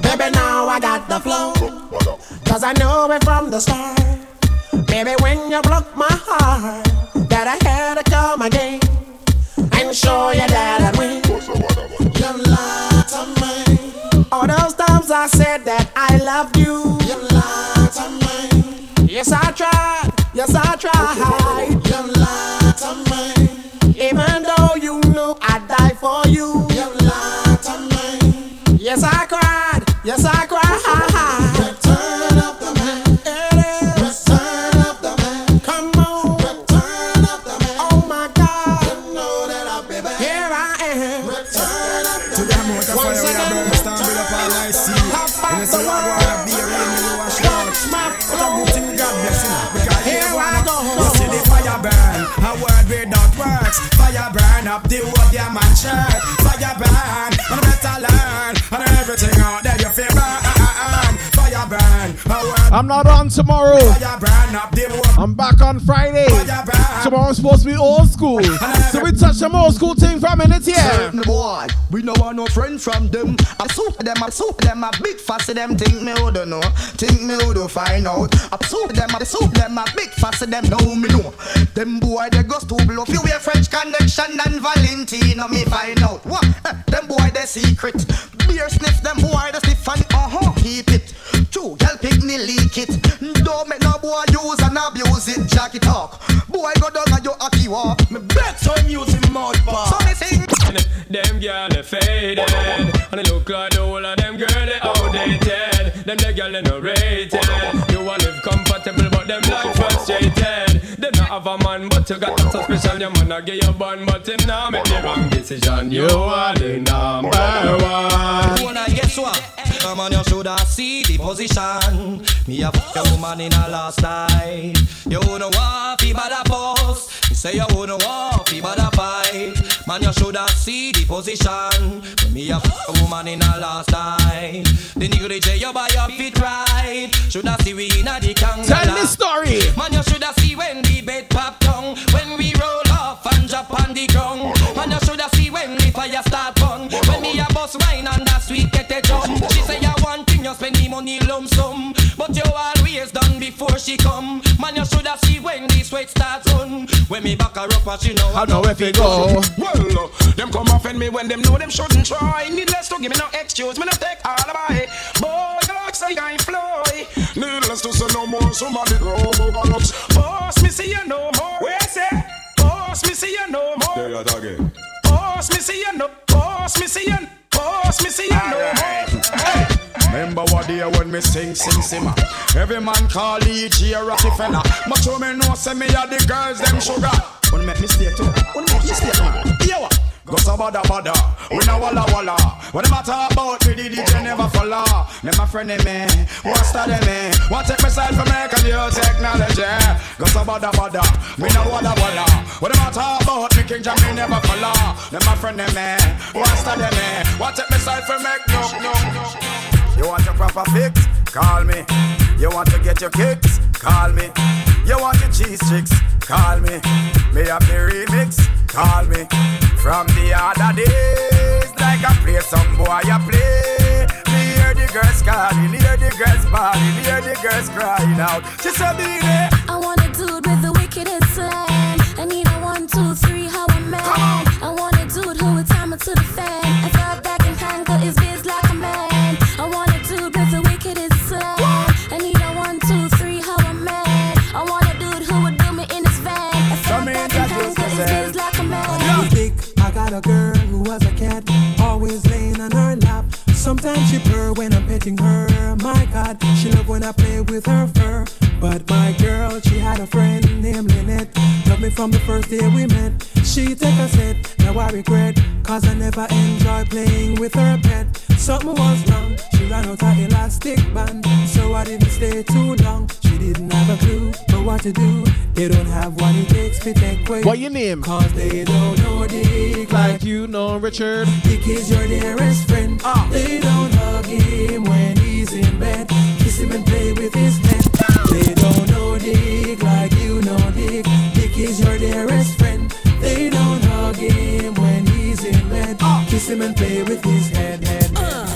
Baby, now I got the flow. Cause I knew it from the start. Baby, when you broke my heart, that I had to come again and show you that I win. You lied to me. All those times I said that I loved you. You lied to me. Yes, I tried. Yes, I tried. You lied to me. Even though you knew I'd die for you. Yes, I cry. Return of the man. Return of the man. Come on. Return of the man. Oh my God. You know that I, baby. Here I am. Return of the To the amount of fire when I burn, stand build up all I see. And you see what I wanna be, a rain, you wash out. What a good thing God bless you. Because here I go. You see the fire burn, a word without words. Fire burn up the whole damn man shirt. Fire burn, and I better learn. And everything out there word I'm not on tomorrow. Fire burn up the whole I'm back on Friday. Tomorrow's supposed to be old school. So we touch some old school thing for a minute here. Certain boy, we no want no friend from them. I soup them, I soup them, I big fuss of them. Think me who don't know, think me who don't find out. I soup them, I soup them, I big fuss of them. Know me know. Them boy they go to blow. You wear French connection and Valentino me find out. What? Eh, Them boy they secret. Beer sniff them boy they sniff and uh huh keep it. True, girl pick me leak it. Don't make no boy use and abuse it. Jackie talk. Boy go down and you happy walk. Me bet some using mouth bar. So me sing. Them girl they faded And they look like the whole of them girl they outdated Them the girl they no rated You want live comfortable but them life frustrated Them not have a man but you got that so special Your man a give you bun but him now make the wrong decision You are the number one Wanna guess what? Come on, you shoulda see the position. Me a fuck a woman in a last night. You wanna want fi bad a post. You say you wanna want fi bad a fight. Man, you shoulda see the position. Me a fuck a woman in a last night. The nigga they say you buy your feet right. Shoulda see we inna the kangaroo. Tell me story. Man, you shoulda see when the bed pop down. When we roll off and drop on the ground. Man, you shoulda see when the fire start burn. When me a bust wine and that sweet get a jump. She say you want thing, you spend the money lump sum. But you always done before she come. Man, you shoulda see when the sweat starts on. When me back her up, and she know I know if it go. Well, uh, them come offend me when them know them shouldn't try. Needless to give me no excuse, me no take all of my boy. Like say I fly. Needless to say no more, So somebody grow up. Boss, me see you no more. Where say? Boss, me see you no more. There you are again. Boss, me see you no. Boss, me see you. Boss, me see you no more. Remember what day when me sing, sing, simmer. Every man call year a fella. But you me know, say me a the girls, them sugar. Wanna make me stay too? Wanna make me stay too? Yeah, what? Go so bada bada, we no walla walla. What them a talk about me, the DJ never follow. Them a friend me, what's that me? Want take side for me, cause you technology. Go so bada bada, me no walla walla. What them a talk about me, King Jam, me never follow. Them a friend me, what's that me? Want take side for me, no, no, no. You want your proper fix? Call me. You want to get your kicks? Call me. You want your cheese chicks? Call me. Me have the remix? Call me. From the other days, like I play some boy, I play. Me hear the girls calling, hear the girls bawling, hear the girls crying out. She said, "Be there." I want laying on her lap. Sometimes she purr when I'm petting her. My God, she love when I play with her fur. But my girl, she had a friend named Lynette. Loved me from the first day we met. She take a set, now I regret. Cause I never enjoy playing with her pet. Something was wrong, she ran out her elastic band. So I didn't stay too long. She didn't have a clue but what to do. They don't have what it takes to take away. What your name? Cause they don't know Dick Like you know, Richard. Dick is your dearest friend. Ah. They don't hug him when he's in bed. Kiss him and play with his head. They don't know Dick like you know Dick. Dick is your dearest friend. They don't hug him when he's in bed. Kiss him and play with his head. head, head. Uh,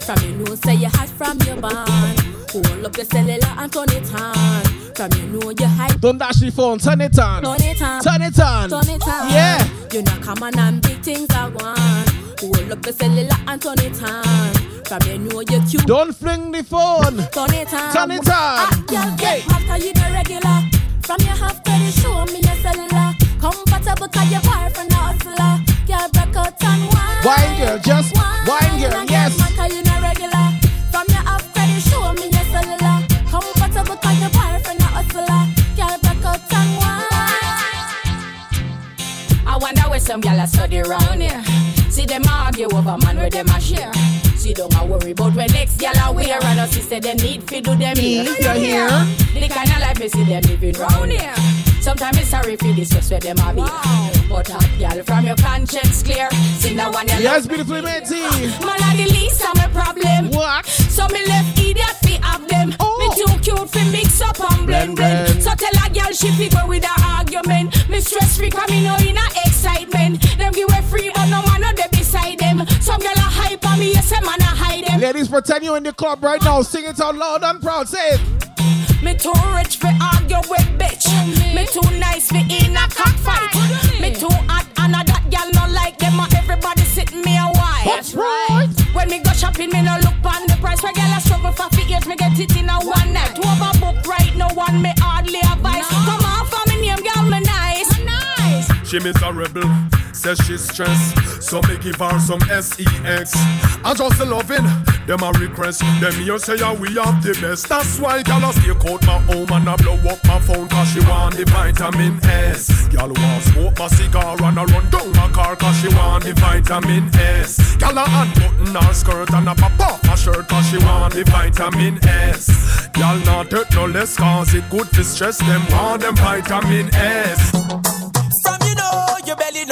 from you know say you hot from your band. Hold up your cellular and turn it on. From you know you hype. Don't dash the phone, turn it on. Turn it on. Turn it on. Turn it on. Yeah. You know come on and big things are one. Hold up your cellular and turn it on. From you know you cute. Don't fling the phone. Turn it on. Turn it on. Ah, girl, get hot 'cause you the regular. From your half credit, show me your cellular. Comfortable 'cause your boyfriend a hustler. Girl, break out and wine. Wine girl, just wine girl, yes. get you the regular. From your half credit, show me your cellular. Comfortable 'cause your boyfriend a hustler. Girl, break out and wine. I wonder where some gyal a study round here. See them argue over man where them a share. See don't a worry about when next gyal a wear and us say them need fi do them here. You're here. The kind of life me see them living round here. Sometimes it's sorry for this just where them a be. But hot gyal from your conscience clear. See now one you Yes, beautiful matey. Man a the least of my problem. What? So me left idiot fi have them. Me oh. too cute fi mix up and blend Blend. So tell a girl she fi go with her argument. Me stress free 'cause me know in a excitement. Them give away free but no them. Some girl a hype on me, yes a man a hide them. Ladies, pretend you're in the club right now. Sing it out loud and proud. Say it. Me too rich for argue with bitch. Me too nice for in a cockfight. Me too hot and a that girl no like them. and Everybody sitting me a while. That's right. When me go shopping, me no look on the price. Where girl a struggle for feet years, me get it in a one night. Overbook right no one me hardly advice. Come She miserable, says she's stressed. So me give her some sex. I just loving them a request. Them here say yeah, we have the best. That's why gal a stay out my home and I blow up my phone cause she want the vitamin S. Gal want smoke my cigar and I run down my car cause she want the vitamin S. Gal a unbutton her skirt and a pop off her shirt cause she want the vitamin S. Gal not hurt no less cause it good to stress them want them vitamin S.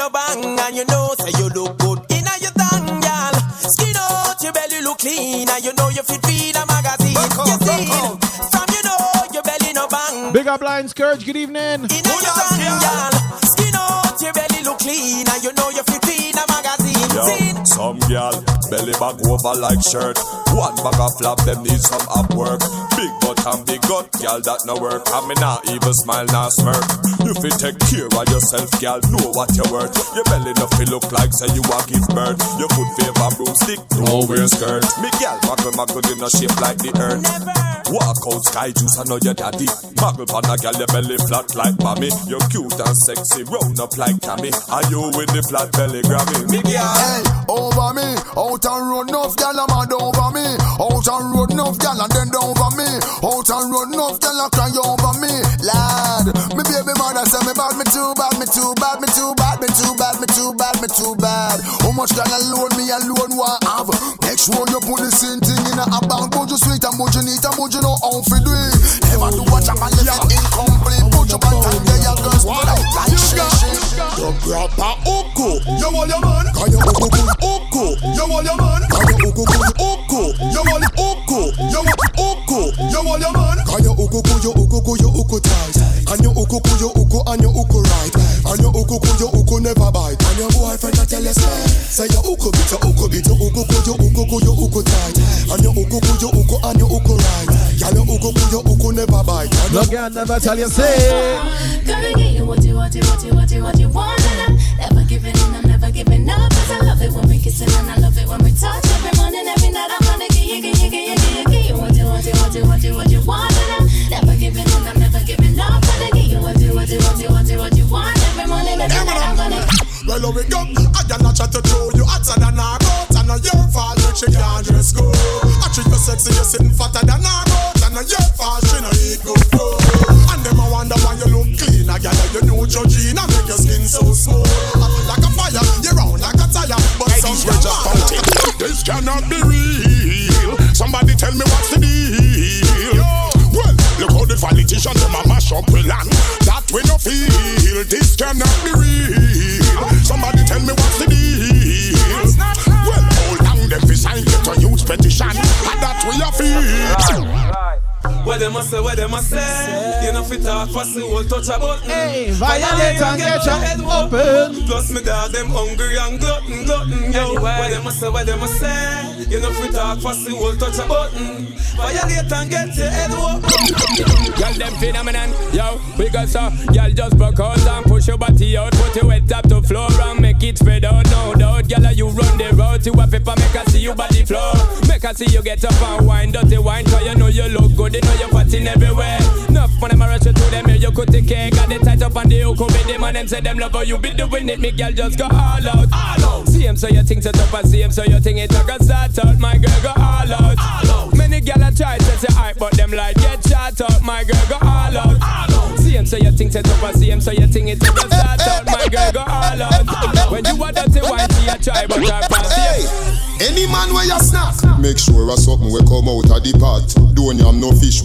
From you know your bang and you know say you look good in your thang, girl. Skin out your belly look clean and you know you fit read a magazine. You see, from you know your belly no bang Big up Lion Scourge. Good evening. in your thang, girl. Skin out your belly look clean and you know you fit read some gal belly back over like shirt. One bag of flap, them need some up work. Big butt and big gut, gal that no work. I me not even smile, not smirk. You take care of yourself, gal. Know what you're worth. Your belly no look like say you a give birth. Your foot favor broomstick, no wear skirt. Me gal, muckle muckle, you no shape like the earth. Walk out sky juice, I know your daddy. Muggle pan a gal, your belly flat like mommy. You're cute and sexy, round up like Tammy. Are you with the flat belly Grammy? Me gal. Hey, over me, out and road enough gal a mad over me. Out and road enough gal and then over me. Out and road enough gal a cry over me. Lad, me baby mother say me bad, me too bad, me too bad, me too bad, me too bad, me too bad, me too bad. How much gal alone me alone want have? Make sure you put the same thing in a bank, but you sweet and but you neat and but you know how to do it. Never do what I'm left it incomplete, but you back and get your girls put out like shit, shit. Yo grandpa uku Yo all your man Kaya uku kun uku Yo all your man Kaya uku kun uku Yo all uku Yo uku Yo all your man Kaya uku kun yo kun yo uku tight And your uku kun yo and your uku right And your uku kun yo uku never bite And your boyfriend a tell you say Say your uku bit your uku bit your uku kun yo kun yo uku tight And your uku kun yo and your uku right Tell your ugu poo, your ugu never buy. No girl never tell you say. Gonna get you what you want, what you want, what you want, and I'm never giving in, I'm never giving up. Cause I love it when we kissing and I love it when we touch. Every morning, every night, I'm gonna get you, get you, get you, get you what you want, what you want, what you want, and I'm never giving in, I'm never giving up. Gonna get you what you want, what you want, what you want, every morning, every night, I'm gonna. Well, here we go. I got cannot chat to you. You hotter than a goat, and your fault, but she can't just go. I treat you sexy, you're sitting fatter than a your fashion. And them I wonder why you look clean. I your new Georgina make your skin so smooth. Like a fire, you're round like a tire, but hey, some are like. This cannot be real. Somebody tell me what's the deal. Well, look how the politicians, them a mash up the land. That we no feel. This cannot be real. Somebody tell me what's the deal. Well, hold down them fi sign get a huge petition. And that we a feel. What them a say, what them a say You know fit talk fast, the whole touch a button. Hey, violate and get your head open. Plus me dog them hungry and glutton, glutton, yo. What them a say, what them a say You know fit talk fast, the whole touch a button. Violate and get your head open. Girl, them phenomenon, yo, we got so Girl, just broke out and push your body out. Put your head up to floor and make it spread out. No doubt, girl, you run the road To a paper, make her see you body flow. Make her see you get up and wine Dirty wine, cause you know you look good You know you're fatting everywhere. Enough when them a rush you to them here You could take care, got it tight up on the hook With them and them say them love how you be doing it. Me girl, just go all out. All out. See him so you think set up and see him so you think it a go start out My girl, go all out. All out. Many girl a try to say hype But them like get shot out My girl, go all out. All out. See him so you think set up and see him so you think it a go start out My eh, girl, eh, go eh, all out. When you a dirty wine, she a try But her pass Hey, any man where you snack, make sure a something we come out of the pot. Don't yam no fish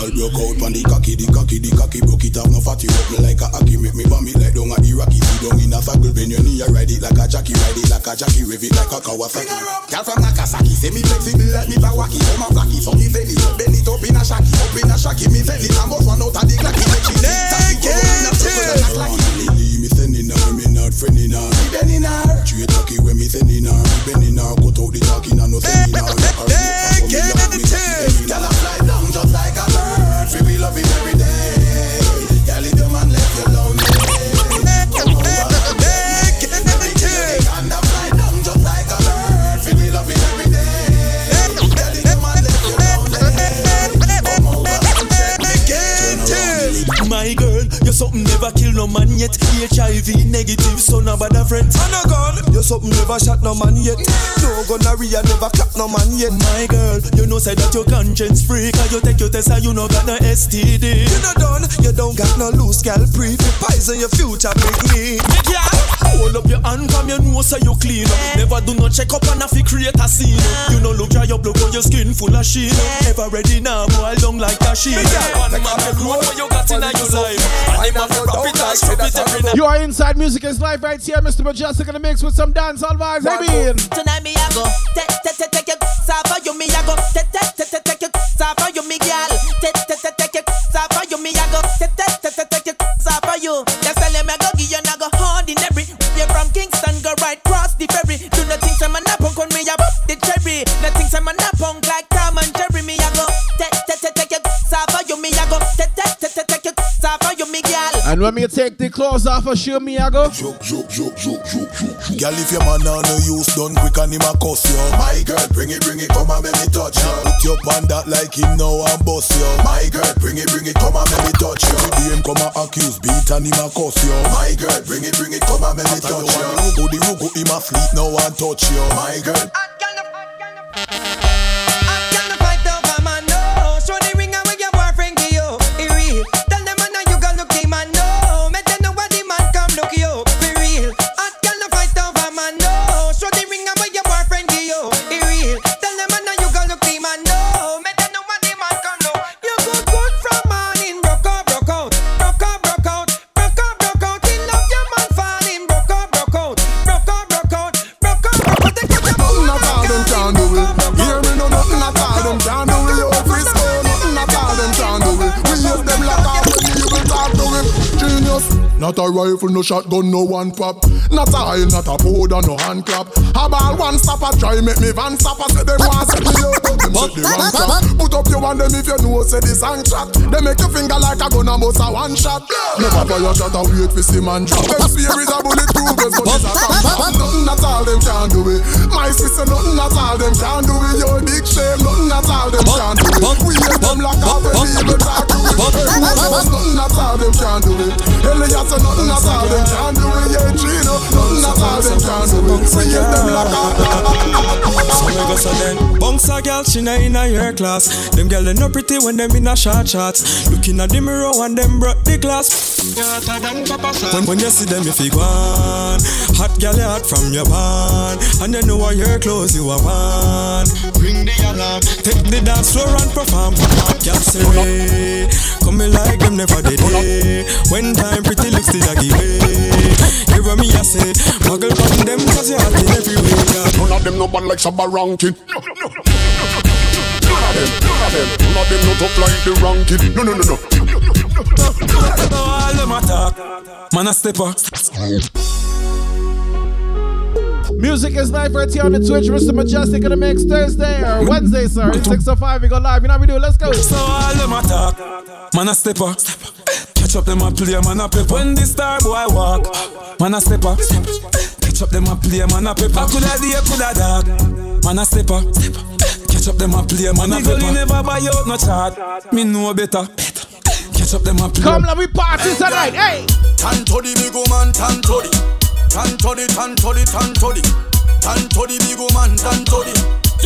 Girl broke out pon the cocky, the cocky, the cocky broke it off. No fatty up me like a hockey, make me bomb it like down at the Rocky. Sit down in a faggle, bend your knee, ride it like a jockey, ride it like a jockey, rev it like a Kawasaki. Girl from Nagasaki, say me flexible like me Bawaki, oh, come a blacky, so me belly, bend it up in a shaki, up in a shaki, me belly, I'm off one out of the glacky, make she naked. Me sending her, me not friending her, me bending her. Straight cocky when me sending her, me bending her, cut out the talking and no sending her. Naked. Something never kill no man yet. HIV negative, son of a friend. And a girl, you something never shot no man yet. No gonorrhea never clap no man yet. My girl, you know say that your conscience free. Cause you take your test and you no got no STD. You no done, you don't got no loose gal pre. Poison your future big need. Hold up your hand, come you know say you clean. Never do no check up and fi create a scene. You no look dry up, look on your skin full of sheen. Ever ready now, boy, long like a sheet. One man the road where you got in your life. And him have to rap it and strip it every night. You are inside music is live right here, Mr. Mejustik in the mix with some dancehall vibes. Hey, Bean. Tonight me I go te te te take your sapa you me I go te te te te take your sapa you me girl te te te take your sapa you me I go te te te te take your sapa you. And when me take the clothes off, for sure me I go. Joke, joke, joke, joke, joke, joke. Girl, if your man on no use done quick and him a cuss you. My girl, bring it, bring it, come and make me touch you. Put your on that like him now and bust you. My girl, bring it, bring it, come and make me touch you. The him come and accuse, beat and him a cuss you. My girl, bring it, bring it, come and make me touch you. Rugo the rugo, him a fleet now and touch you. My girl. A rifle, no shotgun, no one pop. Not a oil, not a powder, no hand clap. A ball one stop, a try make me van stop. I say them want set me up, but them set the wrong trap. Put up your hand them if you know say the song track. They make your finger like a gun and bust a one shot. Never fire your shot and wait for see man drop. Them spear is a bulletproof but it's a compact. Nothing at all them can do it. My sister, nothing at all them can do it. Your big shame, nothing at all them can do it. We hear them lock up and people talk to it. Nothing at all them can do it. Elias, nothing all them can do it. Yeah, Gino, nothing all them can do it. We hear them lock up. <laughs> So me go so then. A girl, she in a your class. Them girl they no pretty when them in a short shots Looking at the mirror and them broke the glass. When, when you see them if you go on Hot girl you hot from your band And you know what your clothes you are on Bring the alarm. Take the dance floor and perform Girl say Come me like them never did When time pretty looks the doggy way Hear what me I say Muggle on them cause you hot in every way yeah. None of them no bad like Shabba Rankin. None of them, none of them, none of them no tough like the ranking. No, no, no, no. All them attack Man a stepper Music is live right here on the Twitch. Mr. Mejustik in the mix Thursday or Wednesday, sorry. 605, we go live. You know how we do. Let's go. So all them attack Man a stepper Catch up them a play man a pepper. When the star boy walk Man a stepper Catch up them a play man a pepper. Coulda day coulda dark Man a stepper Catch up them a play man a pepper. never buy out no chart. Me know better. Catch up them a play Come, let me party tonight. Hey. Tan to the big woman, tan to the Tan to the, tan to the, tan to the Tan to big woman, tan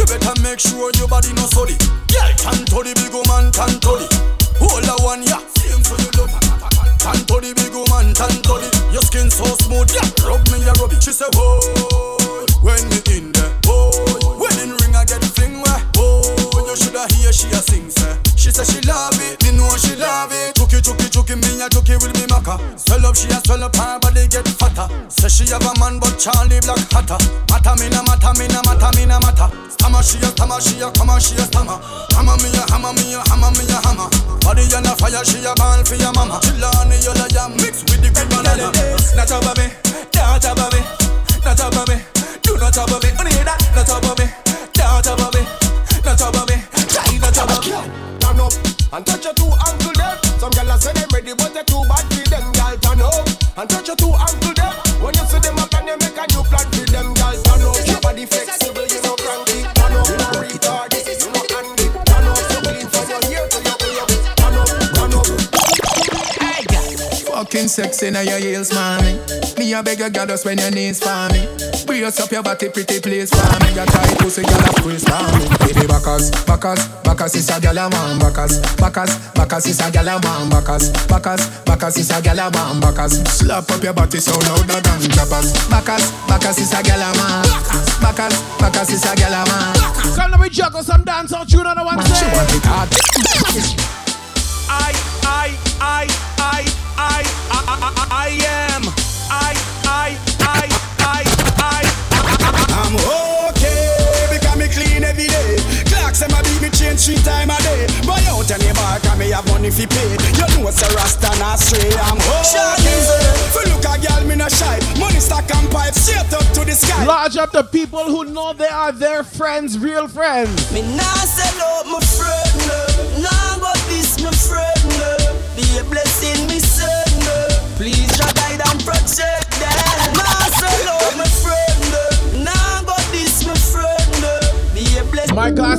You better make sure your body no sorry Yeah, tan to the big woman, tan Hold a one, yeah. Same for your love Tan to the big woman, tan to the Your skin so smooth, yeah. Rub me, yeah, rub it She say, whoa. When me in there, whoa. Wedding ring, I get fling where Whoa, you shoulda hear she a sing, She say she love it, me know she love it. Chucky, chucky, chucky, me a chucky with me maca. Swell up, she a swell up, her body get fatter. Say she have a man, but Charlie black hotter. Matter me na matter, me na matter, me na matter. Stammer, she a stammer, she a come she a stammer. Hammer me a hammer, me a hammer, me a hammer. Body on a fire, she a ball for your mama. Chillani, you la ya mix with the green banana. Not over me, not over me, not over me. Do not over me, only that. Not over me, not over me, not over me. Try not over me. And touch your two ankle them. Some gyal a say them ready, but they too bad for them. Gyal turn up and touch your two ankle them. When you see them up and you make a new plan for them. Gyal turn up, your body flexible, you know cranky. Turn up, you know retarded, you know handy. Turn up, so clean from your ear to your ear. Turn up, turn up. Fucking sexy now your heels, mommy. Me a beg a girl just when your knees for me. Brace up your body, pretty place for me. Your tight pussy, girl a squeeze for me. Baby backers, backers, backers is a girl a man. Backers, backers, backers is a girl a man. Backers, backers, backers is a girl a man. Backers, slap up your body so louder than choppers. Backers, backers is a girl a man. Backers, backers is a girl a man. Come, let me juggle some dance out tune on the one She want it hard. I, I, I, I, I, I, I, I am. I, I, I, I, I, I'm okay because me clean every day. Clocks and my beat me change three time a day. Buy out any bar cause me have money fi pay. You know it's a rasta not stray. I'm okay. Fi look a girl me no shy. Money stack and pipe straight up to the sky. Large up the people who know they are their friends, real friends. Me nah sell out my friend, no. Nah go this my friend, no. Be a blessing,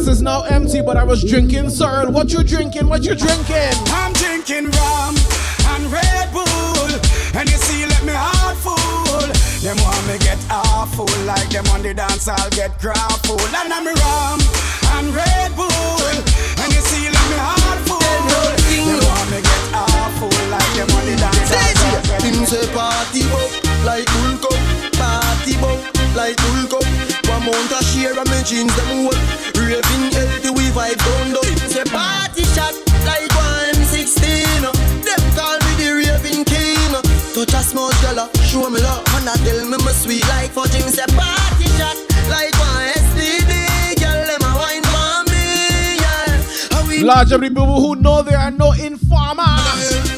glass is now empty, but I was drinking Sorrel. What you drinking? What you drinking? I'm drinking rum and Red Bull. And you see, let me heart full. Them want me get awful like them on the dance, I'll get grappled. And I'm rum and Red Bull. And you see, let me heart full. Them want me get awful like them on the dance, I'll get Him say party bop like Hulk up, party bop like Hulk up. One mount a share of me jeans them wet. Raving healthy we vibe down. Him say party shot like one M16. Them call me the raving king. Touch a small girl, show me love, and I tell me me sweet like fudge. Him say party shot like one STD. Girl, them a wine for me, yeah. Large the people who know they are no informer.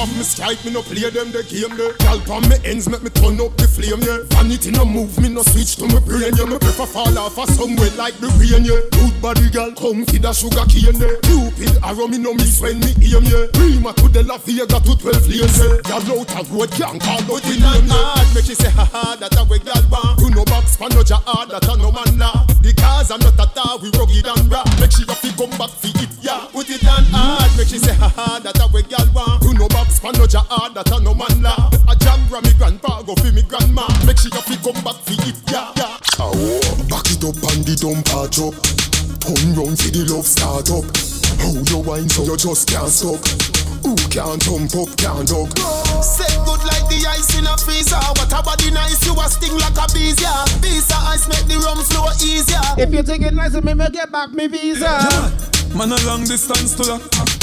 Off me strike, me no play them the game there. Gal on me ends make me turn up the flame yeah. Vanity no move me no switch to my brain yeah. Me prefer fall off a somewhere like the rain yeah. Good body girl come feed a sugar cane yeah. Cupid arrow me no miss when me aim yeah. Prima to the La Vega to 12 lanes yeah. Gal out a road can't call out the name yeah. Make she say ha ha that a way gal want. You no box pan no jar that a no man law. The cars are not a tar we rugged and raw. Make she have to come back for it yeah. Put it on hard make she say ha ha that a way gal want. You no box pan no jar that a no man law. A jam ram me grandpa go fi me grandma. Make she have to come back for it yeah. yeah. Oh, back it up and the dump patch up. Turn round for the love start up. How you wine so you just can't stop. Who can't jump up, can't dog. Set good like the ice in a freezer. What a body nice, you a sting like a bees, yeah. Visa ice make the rum flow easier. If you take it nice, me me get back me visa. Man a long distance to ya.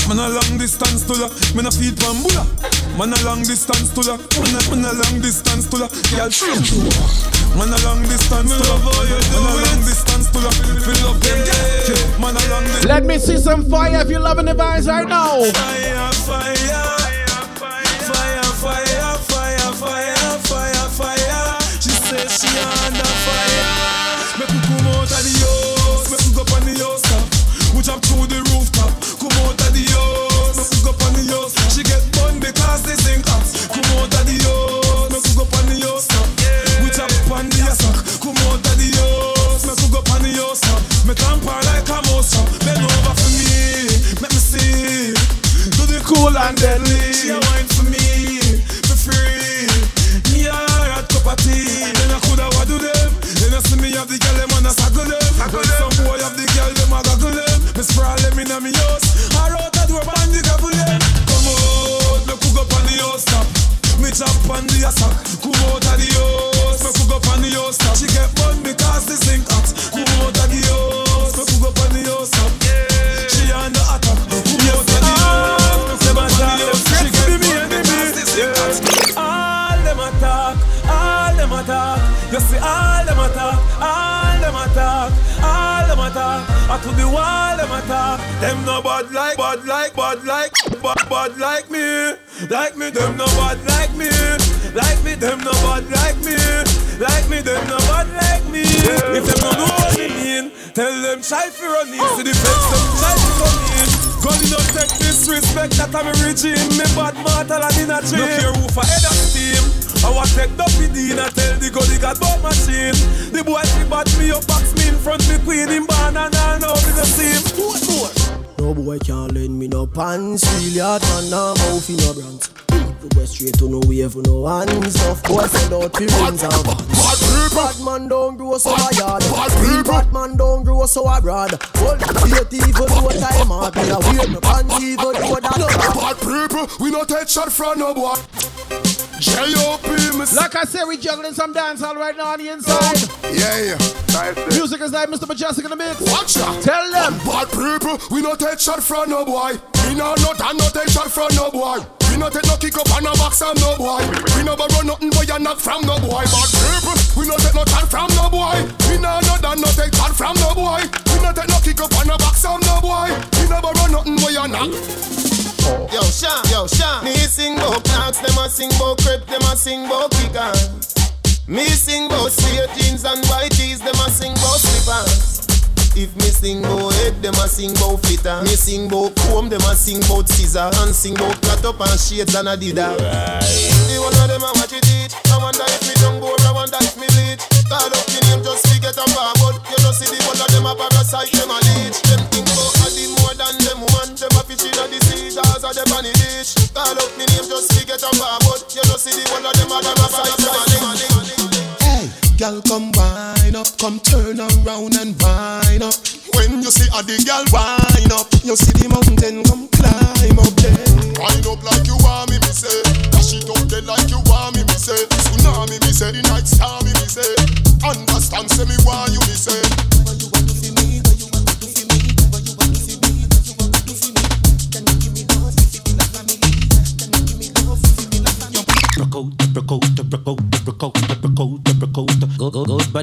Man a long distance to ya. Man a feed bambula. Man a long distance to ya. Man a, man a long distance to ya. Girl, train. Man a long distance to ya. Man a long distance to ya. Fill up them. Yeah. Man a long distance. Let me see some fire if you're loving the vibes right now. Fire, fire, fire, fire, fire, fire, fire, fire. Fire fire She says she under fire. Jump through the rooftop. Come out of the house, make we go on the house. She get bun because they sing hot. Come out of the house, make we go on the house. We jump on the sack. Come out of the house, make we go on the house. Me tamper like a mouse. Bend over for me, make me see. Do the cool and deadly. She a wine for me, for free. Me a hot cup of tea. Then I coulda what do them. Then I see me have the girl them and I saggle them. Some boy have the girl them a goggle them. Me sprawl them inna me house. I wrote a door and the gobble them. Come out, me cook up on the house top. Me chop on the sack. Come out of the house, me cook up on the house top. She get bun because the sink hot. I to the wall them a talk. Them no bad like, bad like, bad like, bad bad like me, like me. Them no bad like me, like me. Them no bad like me, like me. Them no bad like me. If them no know what me mean, tell them try for run in. See the flex them to come in. God, you don't take disrespect that I'm a regime. Me bad mortal and in a dream. Look here, who for head of steam. I want take the PD and tell the God he got bought machine. The boy he bat me up, box me front me queen in barn and I know me the same. What more? No boy can't lend me no pants. Real hard man, no mouth in no brands. We go straight to no wave no hands. Of course, I don't feel rings and vans. Bad man don't grow so a yard. Bad man don't grow so abroad. Hold the faith even though time hard. Me a wear my pants even though that Bad people, we not take shot from no boy. Like I said, we juggling some dancehall right now on the inside. Yeah, yeah. Music is like Mr. Mejustik in the mix. Watch that. Tell them. Bad people, we not take shot from no boy. We not not and not take shot from no boy. We not take no kick up and no box from no boy. We no borrow nothing boy and not from no boy. Bad people, we not take no shot from no boy. We not not and not take shot from no boy. We not take no kick up and no box from no boy. We no borrow nothing boy and not. Yo, Sean, yo, Sean. Me sing bout knocks, them a sing bout crepe, them a sing bout kickers. Me sing bout straight jeans and white tees, them a sing bout slippers. If me sing bout head, them a sing bout flitter. Me sing bout comb, them a sing bout scissor. And sing bout cut up and shades and adidas. The one of them a watch it eat.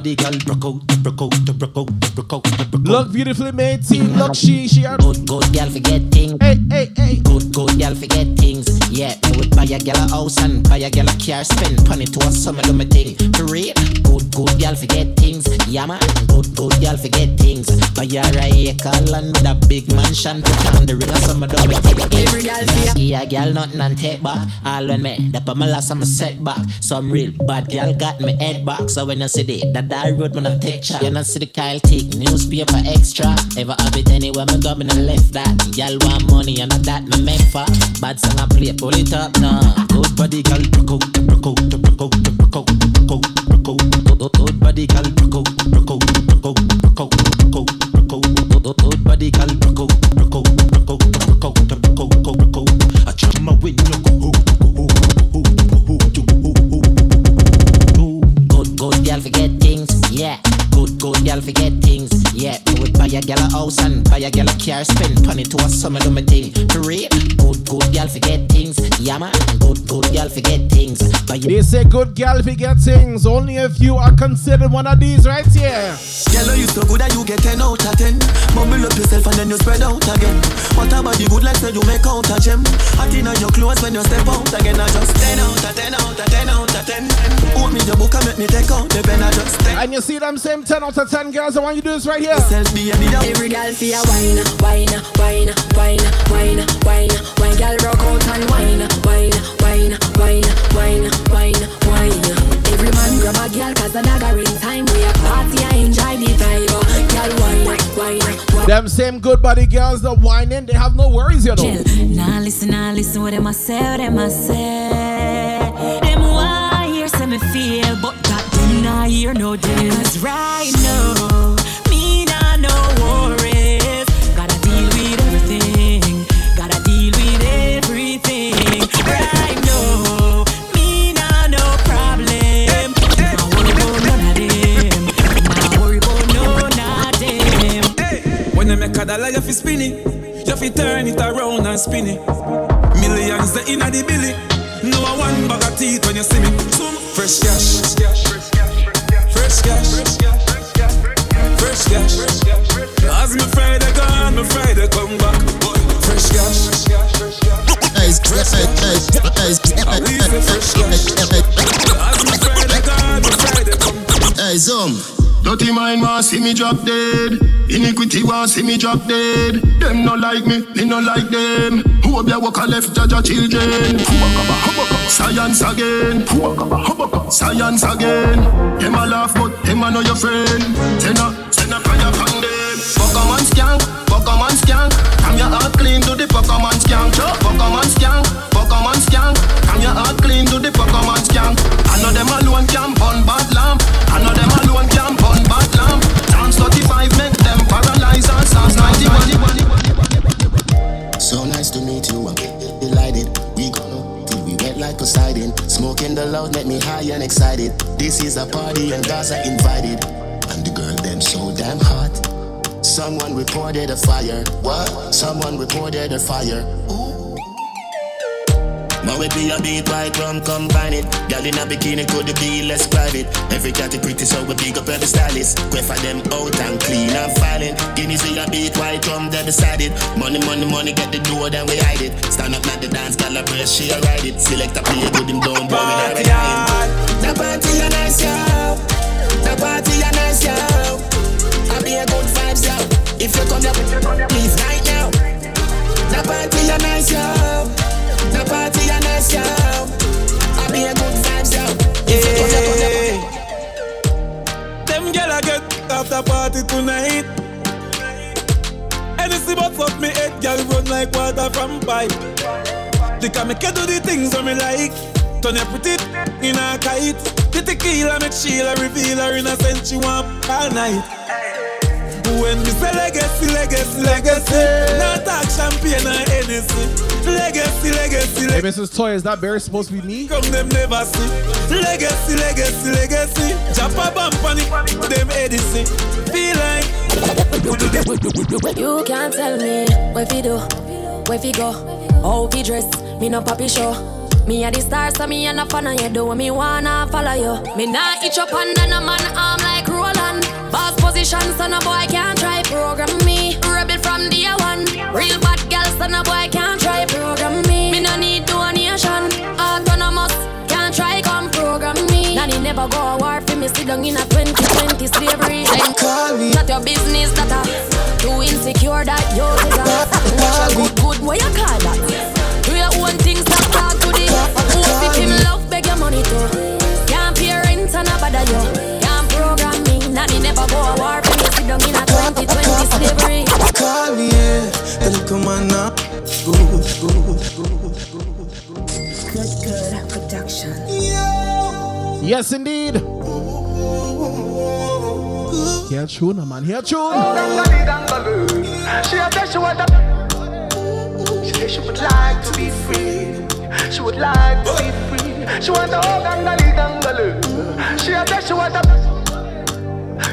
Body girl, broke out, broke out, broke out, broke out. Look beautifully made, team. Look she, she. are- Good, good girl, forget things. Hey, hey, hey. Good, good girl, forget things. Yeah, me would buy a girl a house and buy a girl a car, spend money to a summer do me thing. For real, good, good girl, forget things. Yeah, man, good, good girl, forget things. Buy her a acre land with a big mansion, put on the ring of summer do me thing. Every girl Yeah, yeah, girl, nothing and take back. All when me, that my last I'm a setback. Some real bad girl got me head back. So when you see the that that road when I take chat, you not see the Kyle take newspaper for extra. ever have it anywhere, my governor left that. Y'all want money and not that, my make for. Bad song I play, pull it up now. Good body, girl, broke out, broke Good body, girl. broke out, broke out, broke out. Good body, girl, broke out, broke out, broke out, broke out, broke out, broke out. Good body, girl, broke out, broke out, broke out, broke out, broke out, broke out. I try my way, no go. Good, good girl, forget things. Yeah, good, good girl, forget things yet. Me would buy a girl a house and buy a girl a car, spend money to a summer do me thing. For real, good, good girl, forget things, yeah man. Good, good girl, forget things. Buy They say good girl forget things. Only if you are considered one of these right here. Girl, you so good that you get 10 out of 10. Mumble up yourself and then you spread out again. What about the good like say you make out a gem? Hot in your clothes when you step out again. I just 10 out of 10 out of 10 out of 10. Put me your book and make me take out the pen. I just 10. And you see them same 10 out of 10 girls. I want you to do this right here. Every girl feel wine, wine, wine, wine, wine, wine, wine. Girl rock out and wine, wine, wine, wine, wine, wine, wine. Every man grab a girl 'cause the dagger in time. We a party, I enjoy the vibe. Girl wine, wine, wine. Them same good body girls that whining, they have no worries, you know. Chill. Nah, listen, nah, listen what them a say, what them a say. Them why hear say me feel, but that them nah hear no deals. Right now, When you make a dollar, you fi spin it. You fi turn it around and spin it. Millions the inna the billy. No one bag of teeth when you see me. Some fresh cash. Fresh cash. Fresh cash. As me Friday gone, me Friday come back. Fresh cash. Hey, hey, I leave me fresh cash. As me Friday gone, me Friday come back. Hey, Zoom. Dirty mind want see me drop dead. Iniquity want see me drop dead. Them no like me, me no like them. Who up there walk a left judge children? Science again. Science again. Them a laugh but them a know your friend. Send a send fire. Pokemon skank, Pokemon skank. Come your heart clean to the Pokemon skank. Pokemon skank, Pokemon skank. Come your heart clean to the Pokemon skank. I know them alone can burn bad lamp. I know them alone can burn bad lamp. Dance 35 make them paralyze and Psalms 91. So nice to meet you, I'm delighted. We gonna till we wet like Poseidon. Smoking the loud make me high and excited. This is a party and guys are invited. And the girl them so damn hot. Someone reported a fire. What? Someone reported a fire. Now we be a beat white rum combine it. Girl in a bikini could be less private. Every cat is pretty so we big up every stylist. Quay for them out and clean and filing. Guineas we a beat white rum they beside it. Money money money get the door then we hide it. Stand up at the dance girl a brace she a ride it. Select a play good him down boy we not. The party a nice yo. The party a nice yo. I be a good vibes yo. If you come here, please right now. The party a nice yo. The party a nice yo. I be a good vibes yo. You come here. Them gyal a get after party tonight. Anything but fuck me head, gyal run like water from pipe. They can make you do the things that me like. Turn your pretty in a kite. The tequila make Sheila reveal her innocent. She want all night. When me say legacy, legacy, legacy, not talk champagne or anything. Legacy, legacy, Hey, legacy. Mrs. Toy, is that Barry supposed to be me? Come them never see. Legacy, legacy, legacy. Japa bump on it, them Edison. Feel like You can't tell me where fi do, where fi go, how fi dress. Me no papi show. Me a the star, so me a no fan of you. Do what me wanna follow you. Me nah itch up under no man arm like Roland. Boss position, so no boy can't try program me. Rebel from day one. Real bad girl, so no boy can't try program me. Me no need donation. Autonomous, can't try come program me. Nanny never go a war for me. Sit down in a 2020 slavery. Then call me. Not your business that I too insecure that you is a. Good, good, what you call that? Do your own things Yes, indeed. Here tune, man. Here tune. She said she want She said she would like to be free. She would like to be free. She want a gangali gangalu. She said she want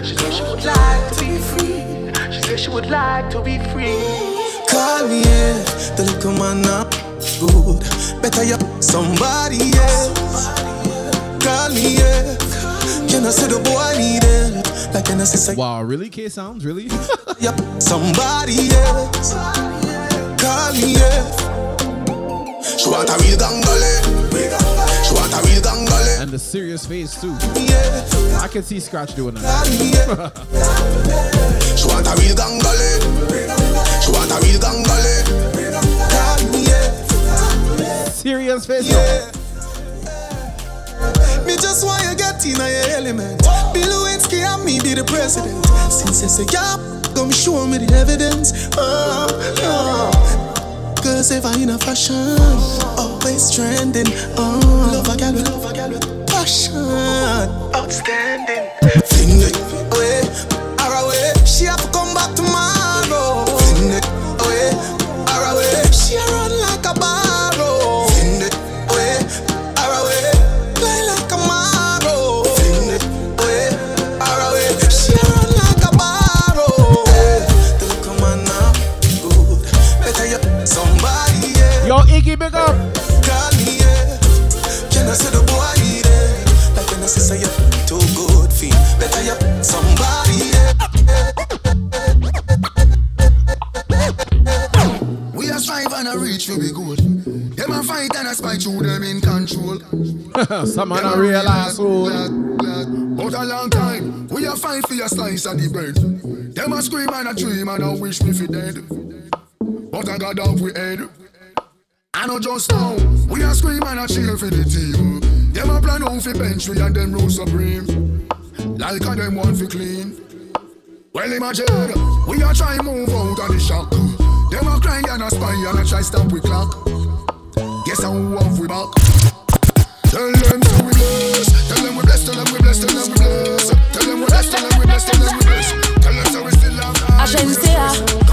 She said she would like to be free. She said she would like to be free. Call me, yeah. The little man up. Good. Better you somebody else. Call yeah. Can I say the boy need it? Like can I say Wow, really? K sounds really? <laughs> yep. Somebody else. Call me, yeah. She want a real gangale. She want a real gangale. And the serious face too. Yeah. I can see Scratch doing that. She want a real gangale. She want a real gangale. Call me, yeah. Serious face. Yeah. Me just want you get in your element. Bill Lewinsky and me be the president. Since you say yeah, come show me the evidence. Oh, oh. Cause if I in a fashion, always trending. Oh, love a gal love a gal with passion. Outstanding. Fling it away, or away. She have Iggy, big up. Call me, yeah. Can I say the boy it? Like when I say say you too good feel. Better you somebody, yeah. We are strive and a reach for be good. Them a fight and a spite through them in control. <laughs> Some man a real asshole. But a long time, we a fight for your slice of the bread. Them a scream and a dream and a wish me fi dead. But I got off we head. I know just now, we a scream and a cheer for the team. Them a plan out fi bench we and them rule supreme. Like a them want fi clean. Well imagine, we a try move out of the shock. Them a cry and a spy and a try stop we clock. Guess how off we back. Tell them to we bless. Tell them we bless. Tell them we bless. Tell them we bless. Tell them we bless. Tell them we bless. Tell them we bless. Tell them so we still have. Agencia.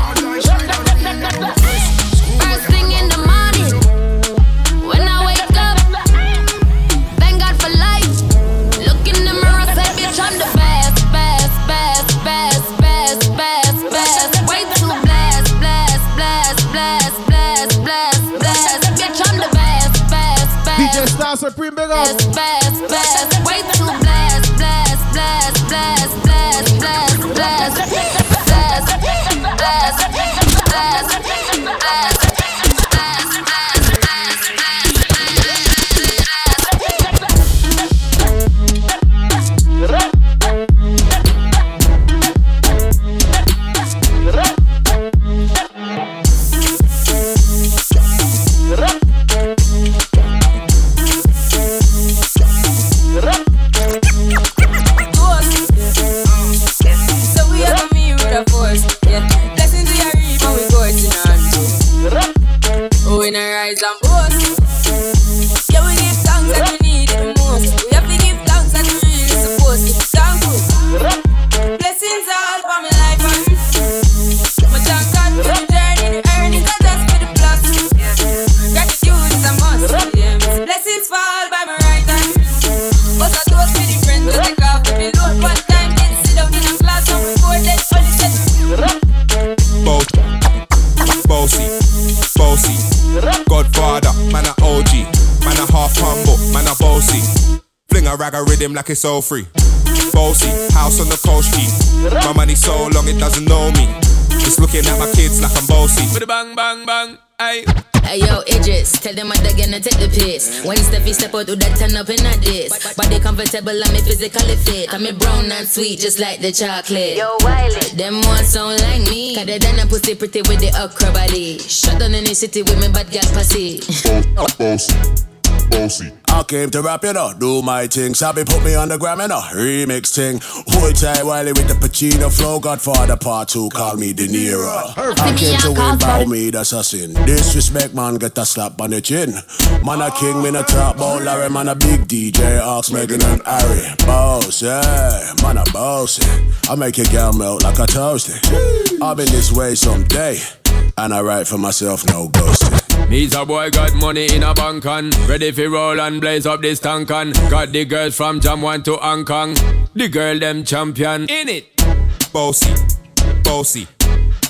Best, I read rhythm like it's all free. Bossy, house on the coast G. My money so long it doesn't know me. Just looking at my kids like I'm bossy. With a bang, bang, bang, ay. Hey yo, Idris, tell them I'm gonna take the piss. When Steffi step out, do that turn up in a this. Body comfortable, I'm physically fit. I'm a brown and sweet, just like the chocolate. Yo, Wiley, them ones sound like me. Cause they done a pussy pretty with the okra body. Shut down in the city with me bad gal pussy. Bossy. I came to rap, you know, do my thing. Sabi put me on the gram, you know, remix thing. Hold tight Wiley with the Pacino flow. Godfather part two, call me De Niro. I came to win, bow me, that's a sin. Disrespect, man, get a slap on the chin. Man a king, me a top ball, Larry, man a big DJ, Ox, Megan and Harry. Boss, yeah, man a boss. I make your girl melt like a toasty. I've been this way someday, and I write for myself, no ghosting. Me's a boy got money in a bank on Ready for roll and blaze up this tank on Got the girls from Jam 1 to Hong Kong The girl them champion in it Bossy, bossy,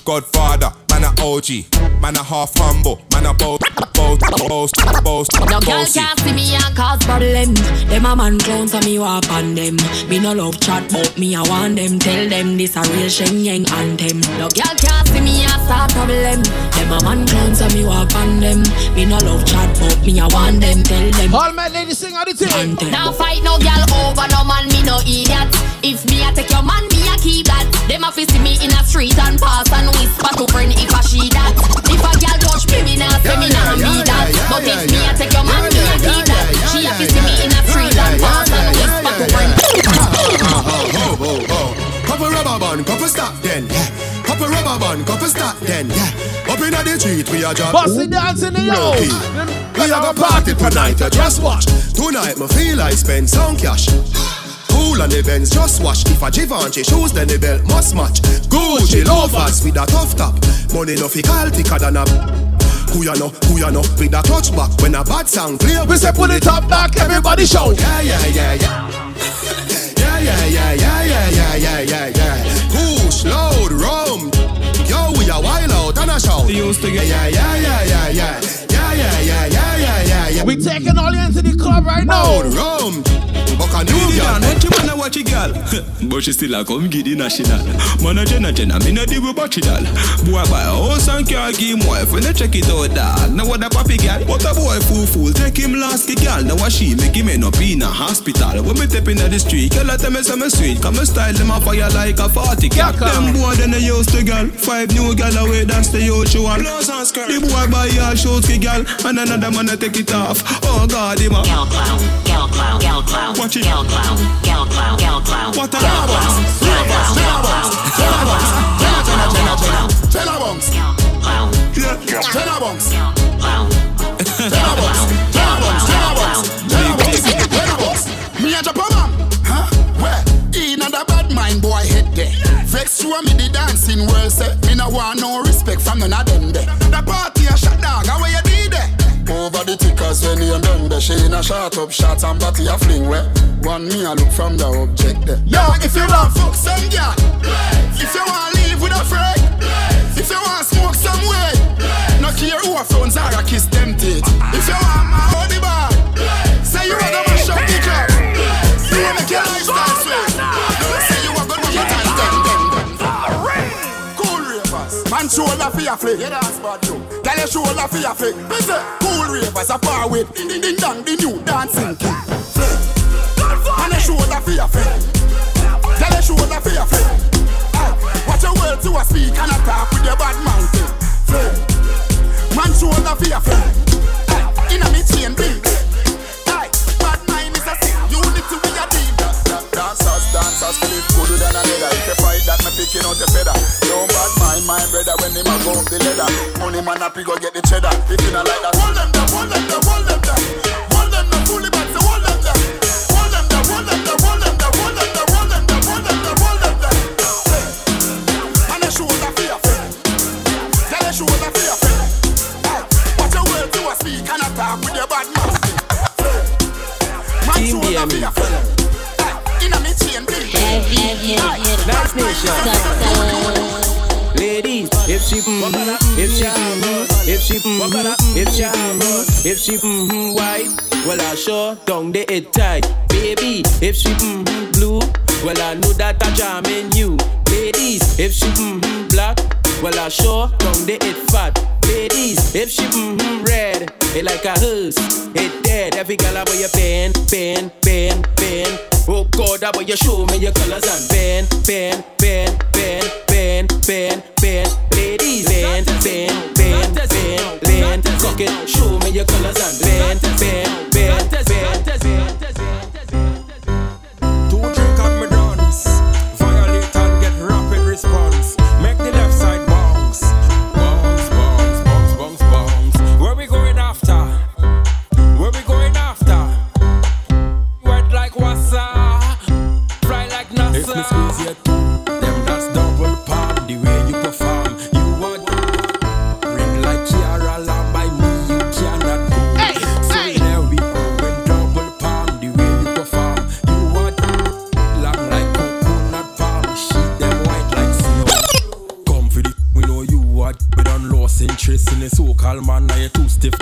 Godfather, man a OG, man a half humble, man a boast, boast, boast, boast, No girl bossy. can't see me and cause problem. Them a man clown so me walk on them. Me no love chat but me I want them. Tell them this a real Shen Yang anthem. No girl can't see me and start problem. Them a man clown so me walk on them. Me no love chat but me I want them. Tell them. All my ladies sing out the thing. Now fight no girl over no man, me no idiot. If me I take your man, me I keep that. Them a fi see me in a street and pass and whisper to friend if I she that. If a girl touch me, me nah say me nah me that. But if me I take your man, me I keep that. She a fi see me in a street and pass and whisper to friend. <laughs> ho, ho, ho. Couple rubber band, couple stop then, yeah. Couple rubber band, couple start then. Yeah. Up in the street, we are job. Bossy dance in the yo. We are go party tonight, I just watch. Tonight, me feel I spend some cash. Cool on the Benz, just watch. If a Givenchy shoes, then the belt must match. Gucci loafers with a tough top. Money no fi call thicker than a. Who ya know, who ya know, with a clutch back When a bad sound clear, we say pull it up back Everybody shout Yeah, yeah, yeah, yeah <laughs> Yeah, yeah, yeah, yeah, yeah, yeah, yeah, yeah Push, load, rum. Yo, we are wild out and a shout. Used to Yeah, yeah, yeah, yeah, yeah, yeah. Yeah, yeah, yeah, yeah, yeah, yeah, yeah. We taking all you into the club right now. Load, rum. Buck a new girl. Dan, what you wanna watch a girl? <laughs> but she still a come get the national. Man a jenna jenna, me no deal with battery doll. Boy buy a house and car, give him wife when they check it out dog. Now what a papi girl? What a boy fool fool, take him last the girl. Now what she make him end up in a hospital. When me step in the street, girl I tell me some sweet. Come me style them a fire like a party cat. Them boy then they used to girl. Five new girl away that's the usual. Blouse and skirt. The boy buy a shoes ki girl, and another man a take it off. Oh God, him a. Girl clown, girl clown, girl clown, Watch she Gal clown, gal clown, gal clown. What a gal clown, Me a jump a? In the dancing world say Me no want no respect from none of them The party a shot dog, you over the tickers when you done there. She in a shot up shots and body a fling where. One me a look from the object there. Yo, if you want fuck some girl, if you want live with a friend, if you want smoke some way, no care who a phones are a kiss them teeth. If you want my body bar, say you wanna mash up the club. You wanna your lifestyle man shoulder for your flick. Yeah, that's bad too. Tell your shoulder for your flick. Me cool ravers a par with ding ding ding dong the new dancing king. Flick. And your shoulder for your flick. Tell your shoulder for your flick. Ah, watch your words to a speak and attack with your bad mouth. Flick. Man shoulder for your flick. Ah, inna me chain big. Bad mind is a sin. Unity we a deal. Dancers, dancers, flip good than a leather. If you fight that, me picking out feather. No bad mind, my brother, when him a go up the ladder. Man happy go get the cheddar. If you not like that, hold them there, hold them there, hold them there. Hold them there, fully back, so hold them there. Hold them there, hold them there, hold them there, hold them there, hold them there, hold them there, hold them there. And a shoulder for your friend. Tell a shoulder for your friend. Watch your words to a speak and attack with your bad mouth. Man shoulder for your friend. Chain big. Nice nation. Ladies, if she mm if she mm if she mm if she mm if she mm white, well I sure down the it tight. Baby, if she mm-hmm blue, well I know that I jamming you. Ladies, if she mm-hmm black, well I sure down the it fat. Ladies, if she mm-hmm red, it like a hearse, it dead. Every gal I wear your pen, pen, pen, pen. Oh God, I you show me your colors and pen, pen, pen, pen, pen, pen, pen. Ladies, pen, pen, pen, pen, pen. Cock show me your colors and pen, pen, pen, pen, pen. Done lost interest in the so-called man. Now you too stiff.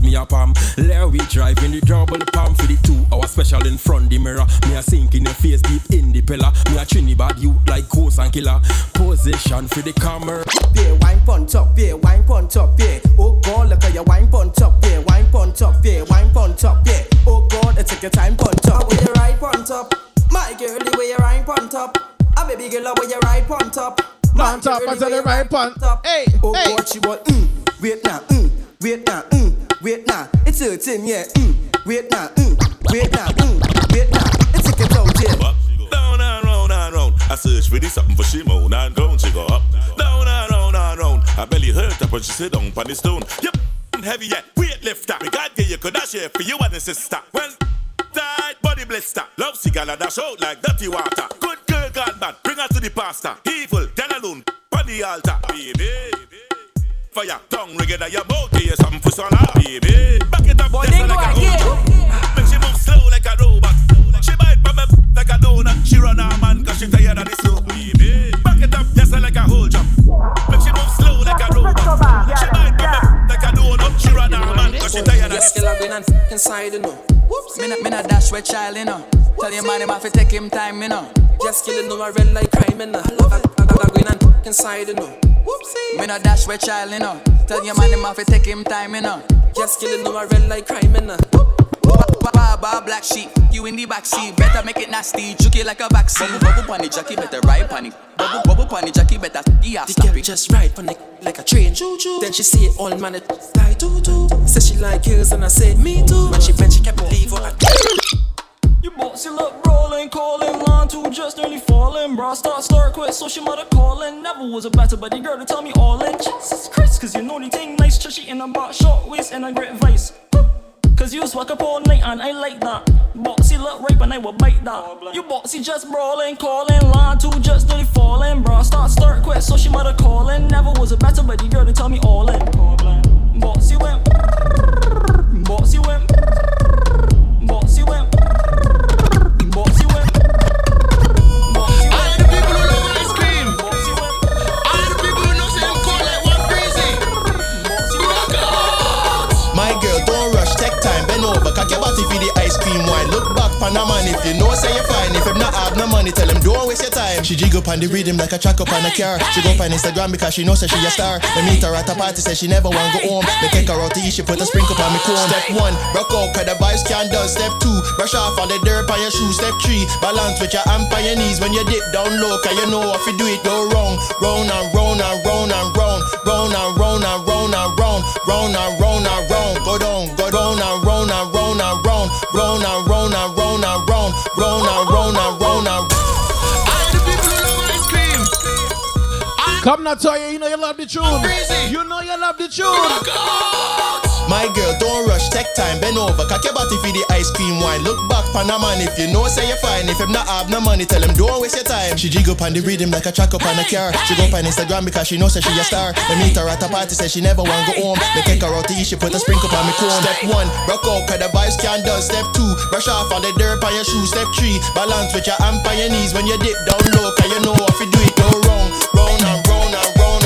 Me a palm, let we drive in the double palm for the two hour special in front the mirror. Me a sink in your face deep in the pillar. Me a Trinidad you like ghost and killer. Position for the camera. Yeah, wine pon top, yeah, wine pon top, yeah. Oh God, look at your wine pon top, yeah, wine pon top, yeah, wine pon top, yeah. Oh God, I take your time pon top. Where you right pon top, my girl, the way you right pon top. A baby girl, where you right pon top. My Pon top, girl, I the tell way you right pon. Hey, oh hey. God, she want mm, wait now, mm, wait now, mm, wait now. It's hurting, yeah, mm, wait now, mm, wait now, mm, wait now. It's a get out, yeah. Down and round and round. I search for this something for she moan and groan. She go up. Down and round and round. I belly hurt up when she sit down on the stone. Yep. And heavy yet. Weight lifter. We got get you could dash here for you and the sister. Well, tight body blister. Love cigar dash out like dirty water. Good girl gone bad. Bring her to the pastor. Evil. Then alone. On the altar. Baby. Fire, tongue rigid at your mouth, you something for son baby. Back it up, just like a robot. Make she move slow like a robot. She bite from me like a donut. She run her man cause she tired of the slow, baby. Back it up, just like a whole jump. Make she move slow like a robot. She bite from me a. She run her man cause she tired of the Yes, girl, I go in and f***ing side, you know. Whoops. Me not, me not dash with child, you know. Tell your man him have to take him time, you know. Just kill know I red like crime, you know. I, I, I go in and f***ing side, you know. Whoopsie. Me not dash with child, you know. Tell your man him have to take him time, you know. Just kill know I red like crime, you know. Baba black sheep, you in the back seat. Better make it nasty, juke it like a vaccine. Bubble bunny jockey, better ride bunny. Bubble bubble bunny jockey, better yeah. The girl just ride on it like a train. Choo choo. Then she say all man it die too too. Say she like girls and I said me too. When she bent, she can't believe what I You bossy look rolling, calling, line two just nearly falling. Bra start, start, quit, so she mother calling. Never was a better buddy girl to tell me all in. Jesus Christ, cause you know the thing nice, chushy in a box, short waist and a great vice. Cause you swag up all night and I like that. Bossy look rape and I will bite that. You bossy just brawling, calling, line two just nearly falling. Bra start, start, quit, so she mother calling. Never was a better buddy girl to tell me all in. Bossy went, bossy went, bossy went. Back, pan a man, if you know, say you're fine. If him not have no money, tell him don't waste your time. She jig up on the rhythm like a track up on a car. She go up on Instagram because she knows that she a star. They meet her at a party, say she never want to go home. They take her out to eat, she put a sprinkle on me comb. Step one, rock out, cause the vibes can done. Step two, brush off all the dirt on your shoes. Step three, balance with your hand on your knees when you dip down low, cause you know if you do it, go wrong. Round and round and round and round, round and round and round and round, round and round and round. Go down, go down and round and round and round, round and round and round and round, round and round and round and Come now, Toya, you know you love the tune. You know you love the tune. My girl, don't rush, take time, bend over, cock your body for the ice cream wine. Look back, pan a man, if you know, say you're fine. If him not have no money, tell him don't waste your time. She jig up on the rhythm like a track up on a car. She go up on Instagram because she knows that she a star. They meet her at a party, say she never want to go home. They take her out to eat, she put a sprinkle on me comb. Step one, rock out, cause the vibes can't done. Step two, brush off all the dirt on your shoes. Step three, balance with your hand on your knees when you dip down low, cause you know if you do it, go wrong. Round and round and round,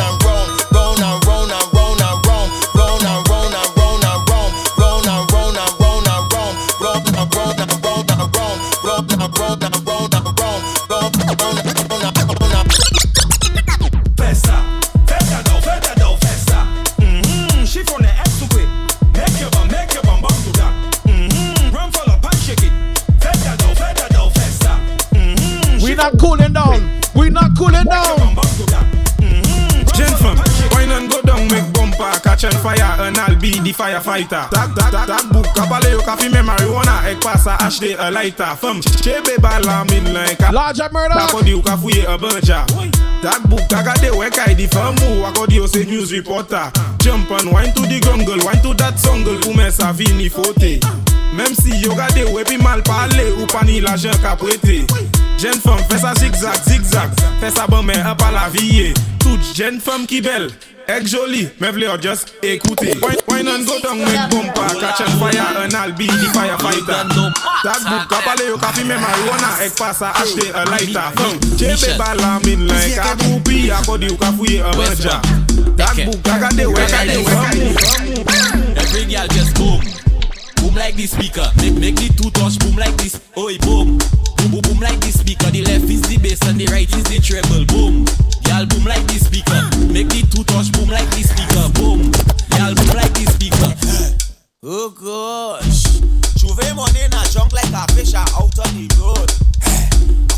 not cooling down. We not cooling down. Mm-hmm. Gentlemen, wine and go down, make bumper, catch and fire, and I'll be the firefighter. Tag, tag, tag, tag, book, kabale, yo, kafi, me marijuana, egg ash ashde, a lighter, fam, chebe bala, min like a larger murder. Akodi, yo, kafuye, a buncha. Tag, book, kagade, wekai, di famu, akodi, yo, say news reporter. Jump and wine to the gungle, wine to that songle, ume sa vini fote. Même si yo gade, wepi mal pale, ou pani la jen ka prete. Jen fom fè sa zigzag, zigzag. Fè sa bon men ap pa la viye Tout jen fom ki bel Ek joli, men vle yo just ekoute. Woyn an go dong men bompa Catch an fire an albi di fire fighter Tagbook ka kapale yo kafi men marijuana Ek pasa ashte a lighter. Fong, chebe bala min like A koupi akodi yo ka fouye a banja Tagbook ka gade wek a di Every girl just boom. Boom like the speaker. Make, make the two touch boom like this. Oi, boom. Boom, boom, boom like the speaker. The left is the bass and the right is the treble. Boom. Y'all boom like the speaker. Make the two touch boom like the speaker. Boom. Y'all boom like the speaker. <laughs> Oh gosh. Juve money in a junk like a fish out on the road.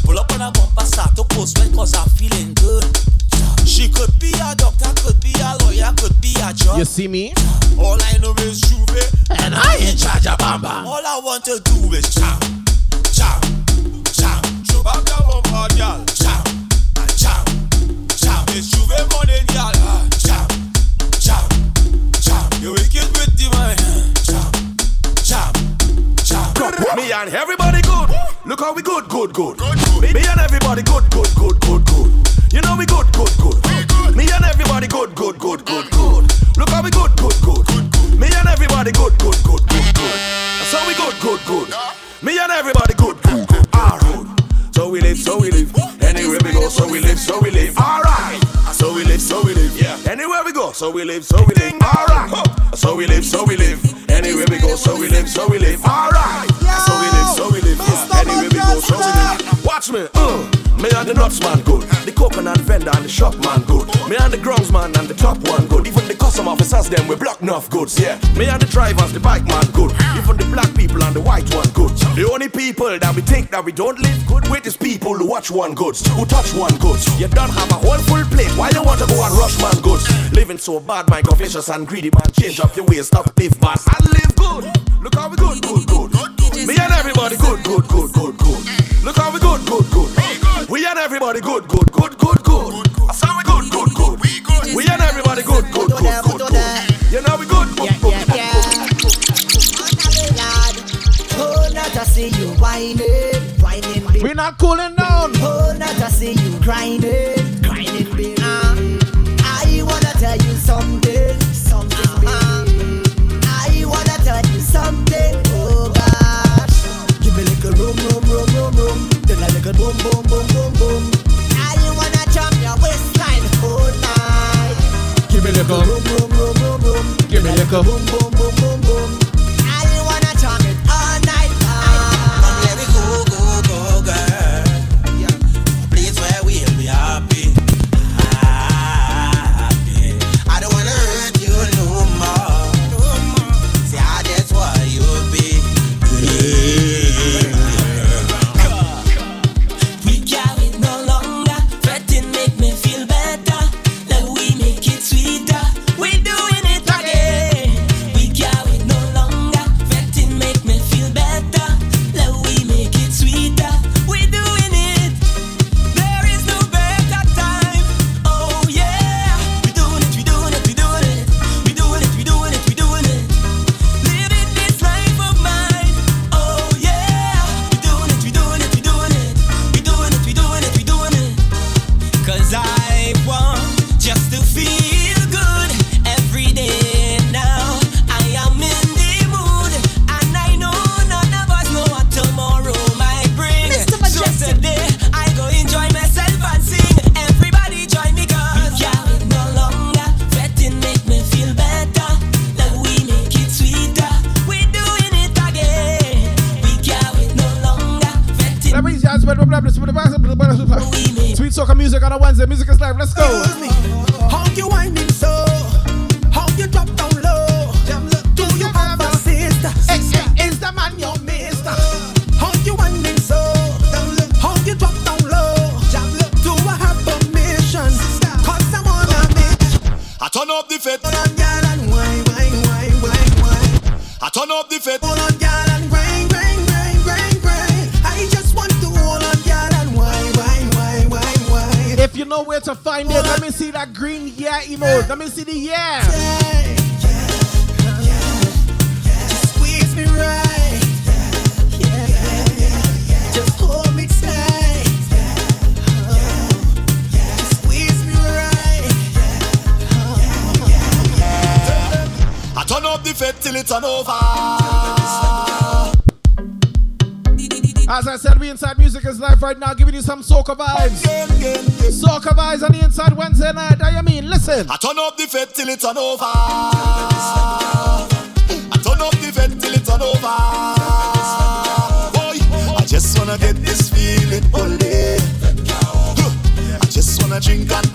<laughs> Pull up on a bumper, start to post when cause I'm feeling good. She could be a doctor, could be a lawyer, could be a judge. You see me? All I know is Juve, And I in charge of Bam Bam. All I want to do is jam, jam, jam. Show back the bumper, girl. Jam, and jam, jam. It's Juve money, girl. Jam, jam, jam. You wicked with the man. Jam, jam, jam. Me and everybody good. Look how we good, good, good. Me, me and everybody good, good, good, good, good. You know we good, good, good. Me and everybody good, good, good, good, good. Look how we good, good, good. Good Me and everybody good, good, good, good, good. So we good, good, good. Me and everybody good, good, good. So we live, so we live. Anywhere we go, so we live, so we live. Alright. So we live, so we live. Yeah. Anywhere we go, so we live, so we live. Alright. So we live, so we live. Anywhere we go, so we live, so we live. Alright. So we live, so we live. Anywhere we go, so we live. Watch me, uh. Me and the nuts man good. The coconut vendor and the shop man good. Me and the grounds man and the top one good. Even the custom officers them we block enough goods. Yeah. Me and the drivers, the bike man good. Even the black people and the white one good. The only people that we think that we don't live good with is people who watch one goods, who touch one goods. You don't have a whole full plate. Why you want to go and rush man goods? Living so bad, my vicious and greedy man. Change up your ways, stop live bad and live good. Look how we good, good, good. Me and everybody good, good, good, good, good. Look how we good, good, good. We and everybody good, good, good, good, good. I say we good, good, good. We and everybody good, good, good, good, good. You know we good, good, good, good. Oh, not to see you whining, whining, baby. We're not cooling down. Oh, not to see you grinding, grinding, baby. Uh-huh. I wanna tell you something, something, Like boom, boom, boom, boom, boom. I wanna jump your waistline all night. Give me the Room, room, room, room, room. Give me the Boom, boom, boom, boom, Wednesday. Music is live. Let's go. Let me see the yeah. yeah. Just squeeze me right. Just hold me tight. I turn up the fed till it's an over. As I said, we inside music is live right now, giving you some soca vibes. Soca Vibes on the inside Wednesday night. I mean, listen. I turn up the fed till it's on over. I turn up the fed till it's on over. Boy, I just wanna get this feeling all. I just wanna drink and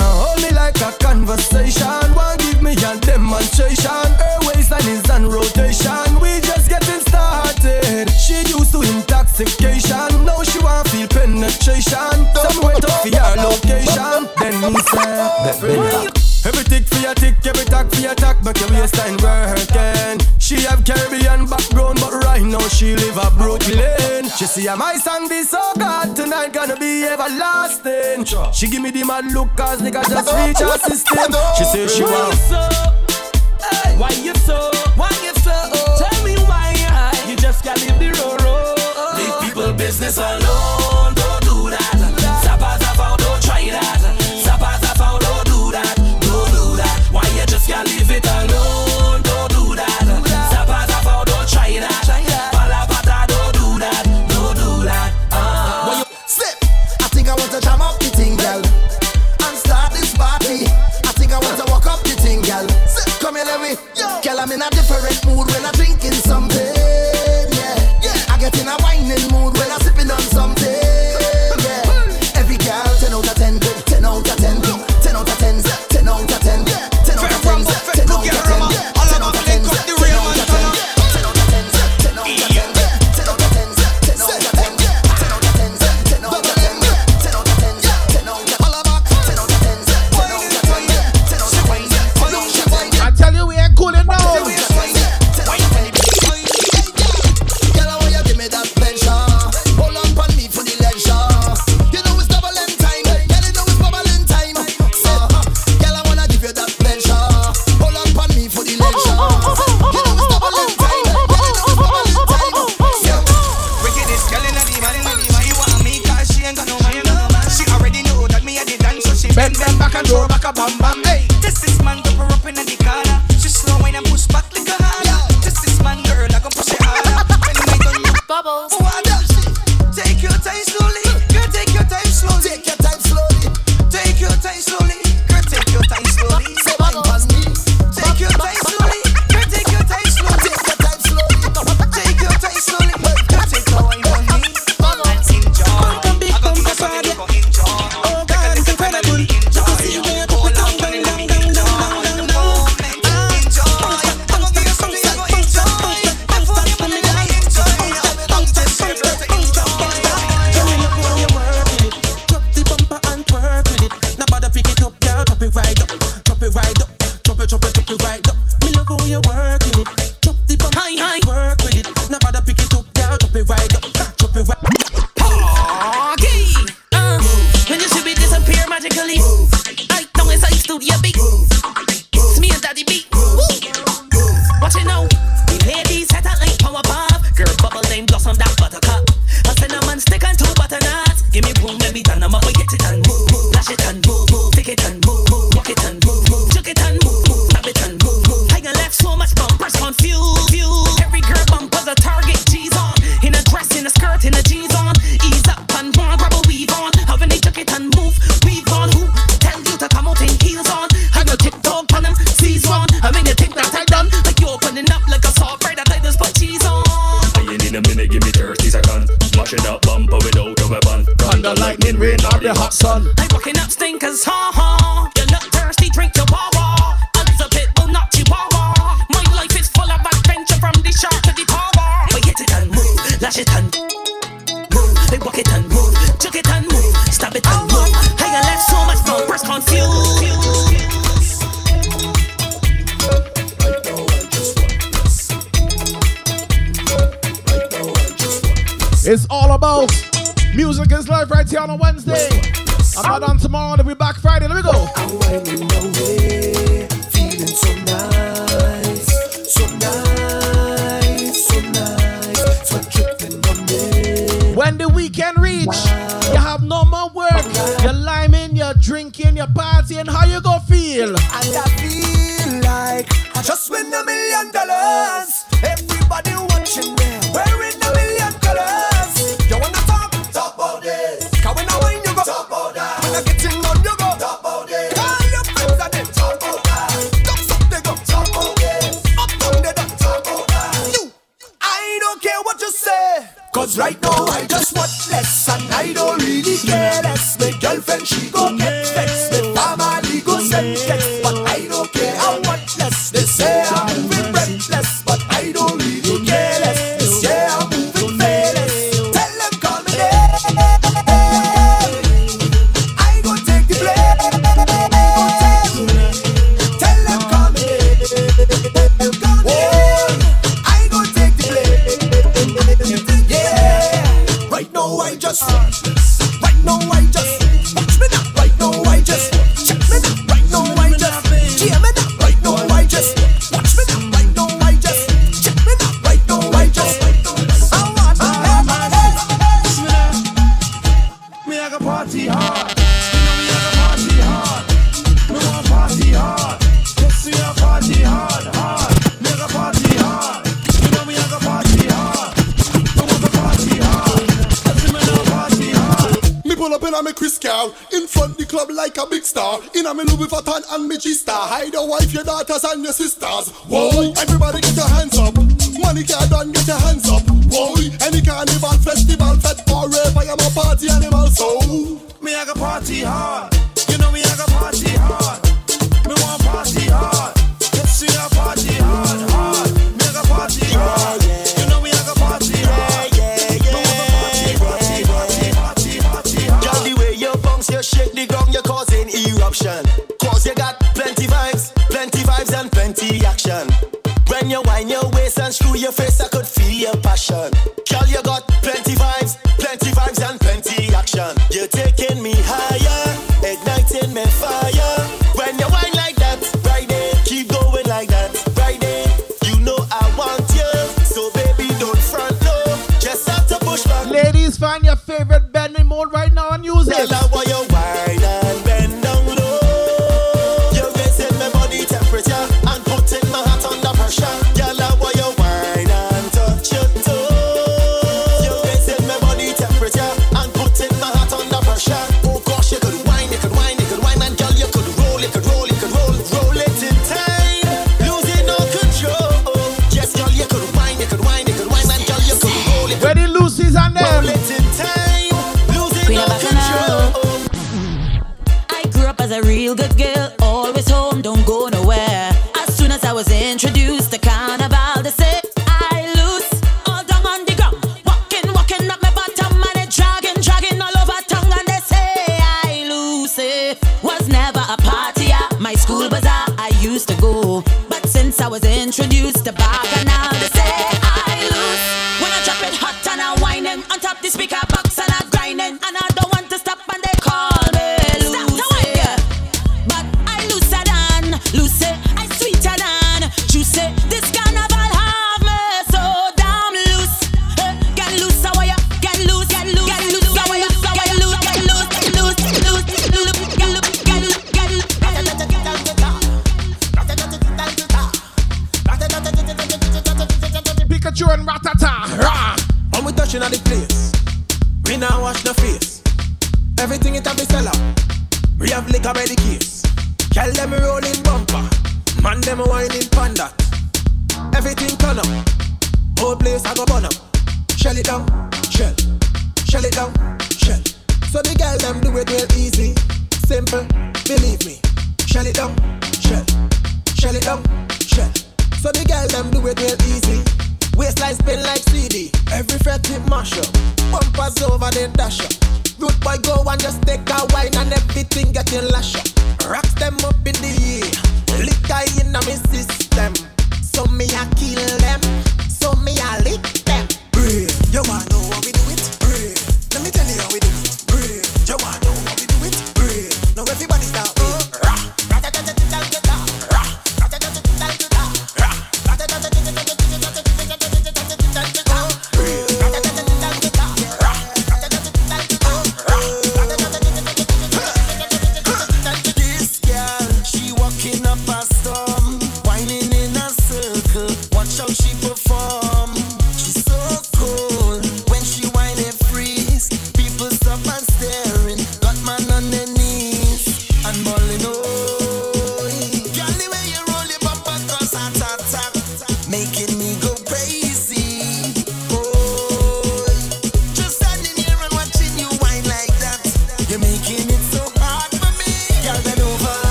Hold me like a conversation. One give me a demonstration. Airways and is on rotation. We just getting started. She used to intoxication. Now she want feel penetration. Somewhere to for your location. Then me say, Every tick for your tick, every tack for your tack, but your waistline work. She live a Brooklyn. She see a my song be so good tonight gonna be everlasting. She give me the mad look cause nigga just reach her system. She say she want. So. Why you so? Why you so? Oh? Tell me why you just gotta leave the road. Leave people business alone. I'm in a different mood when I'm drinking some nigga party hard. on me Chris car. In front the club like a big star. In a me Louis Vuitton and me G-Star. Hide your wife, your daughters and your sisters. Whoa, everybody get your hands up. Money car done, get your hands up. Whoa, any carnival, festival, fed for rape. I am a party animal, so. Me I go party hard. You know me I go party hard. And through your face, I could feel your passion.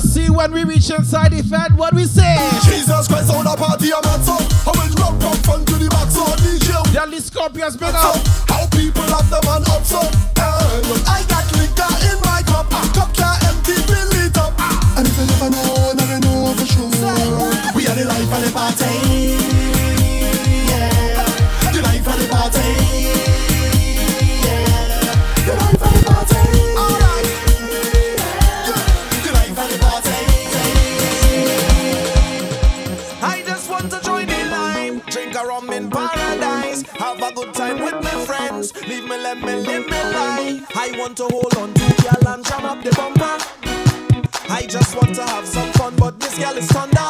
shall see when we reach inside the fan what we say. Jesus Christ on a party, I'm at top. I will rock from front to the back, so DJ. Yeah, the Scorpions been up. How people have the man up, so. Uh, I got girl is thunder.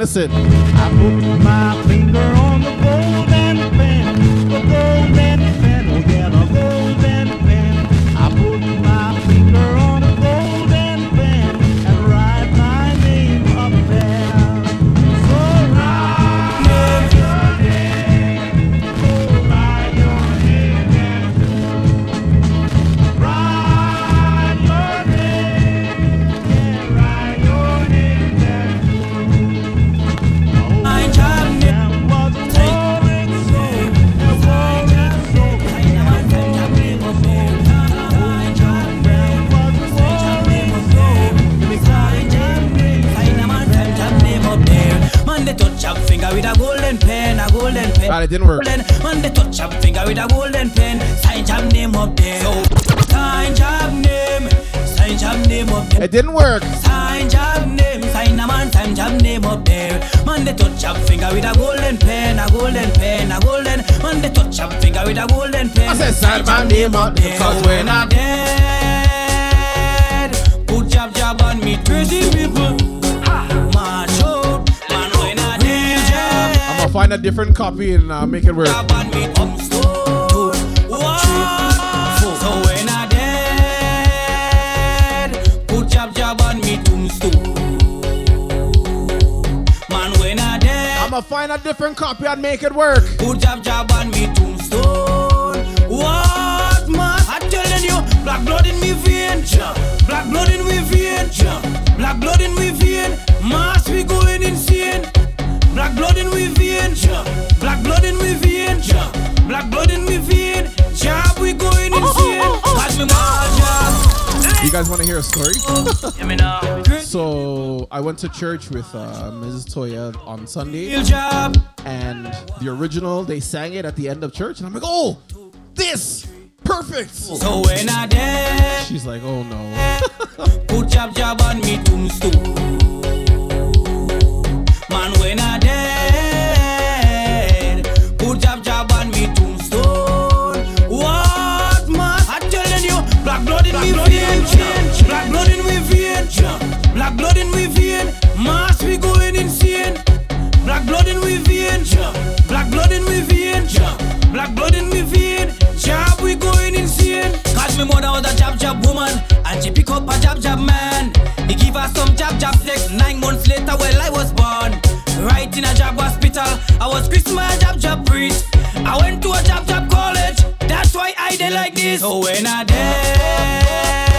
listen. copy and uh, make it work. I'ma find a different copy and make it work. What man? I'm telling you, black blood in me vein, black blood in me vein, black blood in me vein. guys want to hear a story? <laughs> so I went to church with uh, Mrs. Toya on Sunday, and the original they sang it at the end of church, and I'm like, oh, this perfect. So when I die, she's like, oh no. Put jab jab on me tombstone, man. When I Black blood in we vein. Black blood in we vein. Black blood in we vein. Jab we going insane. Catch me mother was a jab jab woman, and she pick up a jab jab man. He give her some jab jab sex. Nine months later, well I was born. Right in a jab hospital, I was Christmas jab jab priest. I went to a jab jab college. That's why I did like this. So when I dead.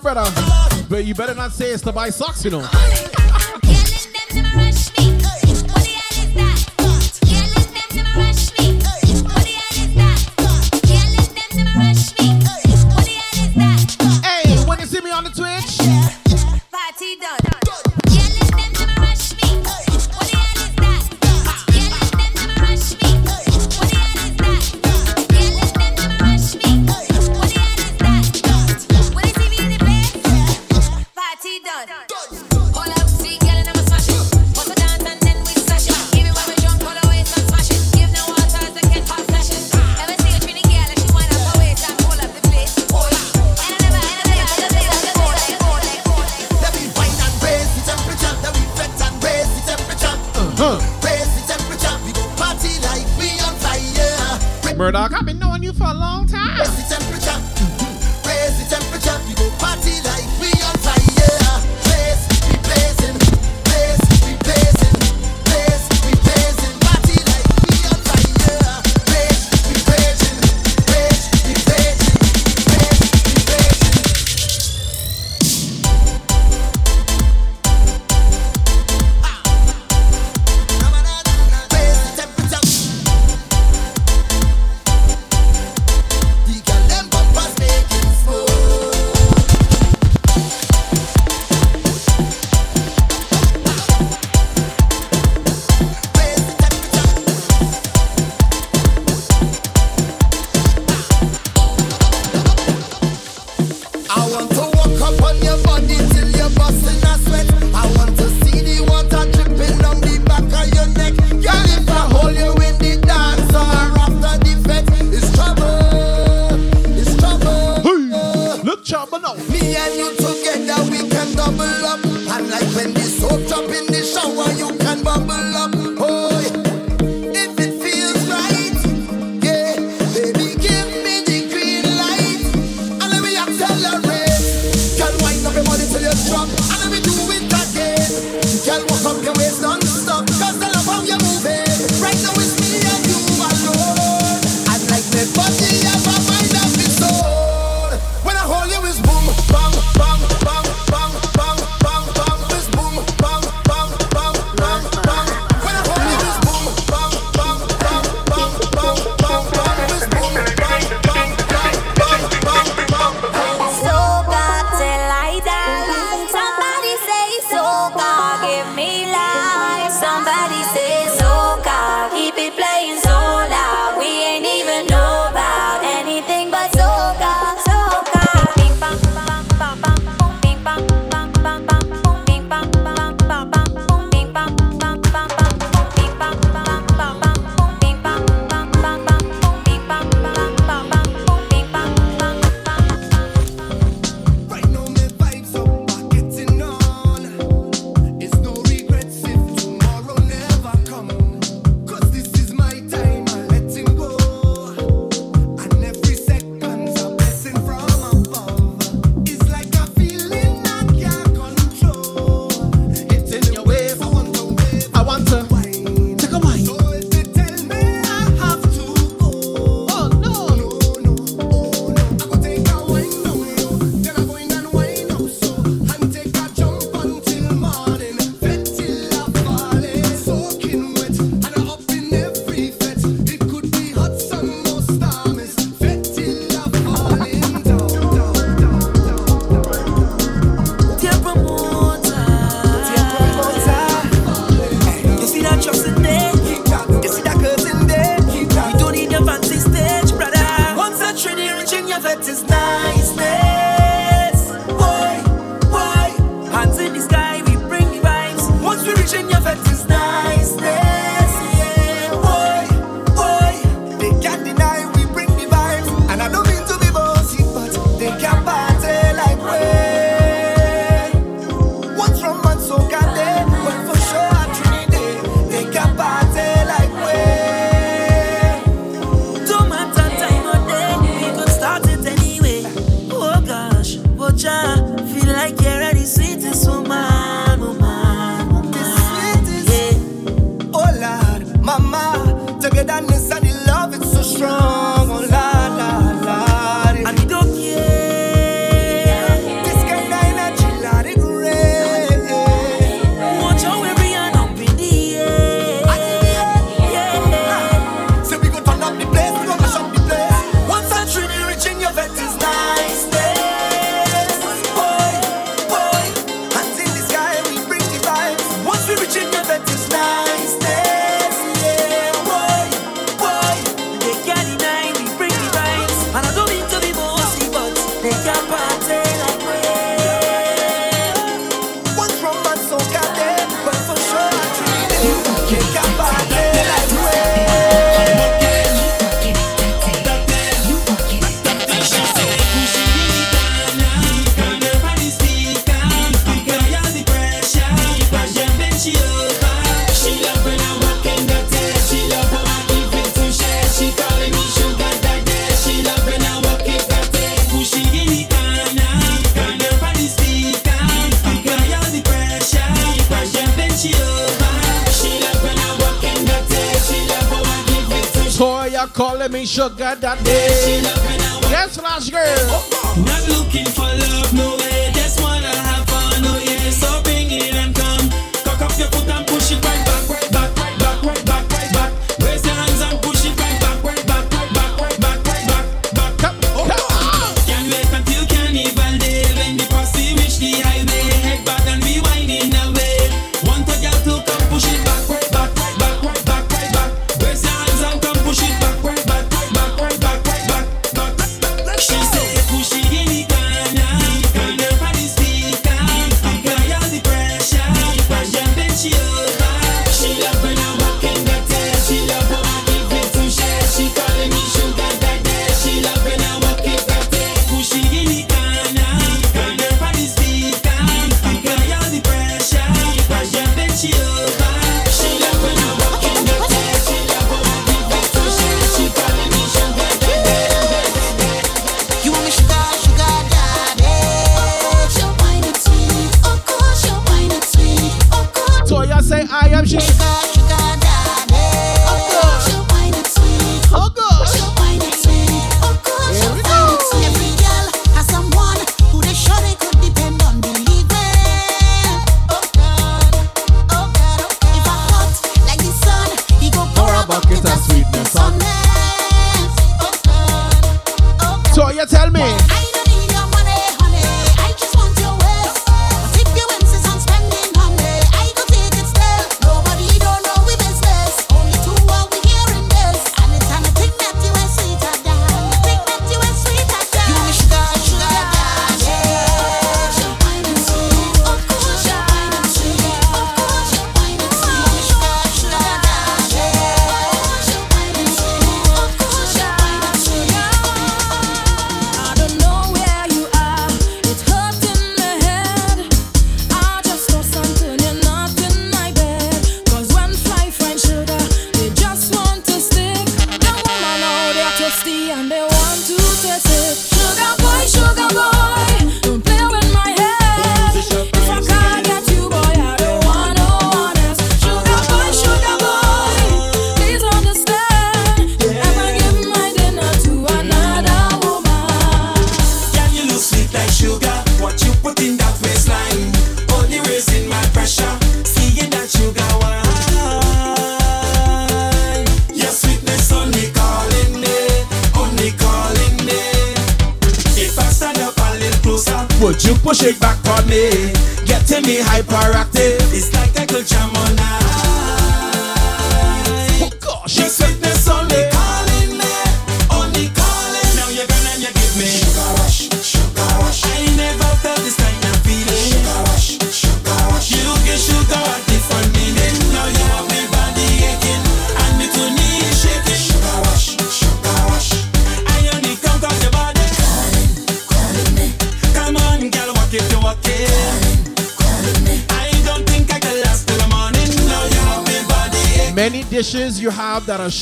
brother. But you better not say it's to buy socks, you know.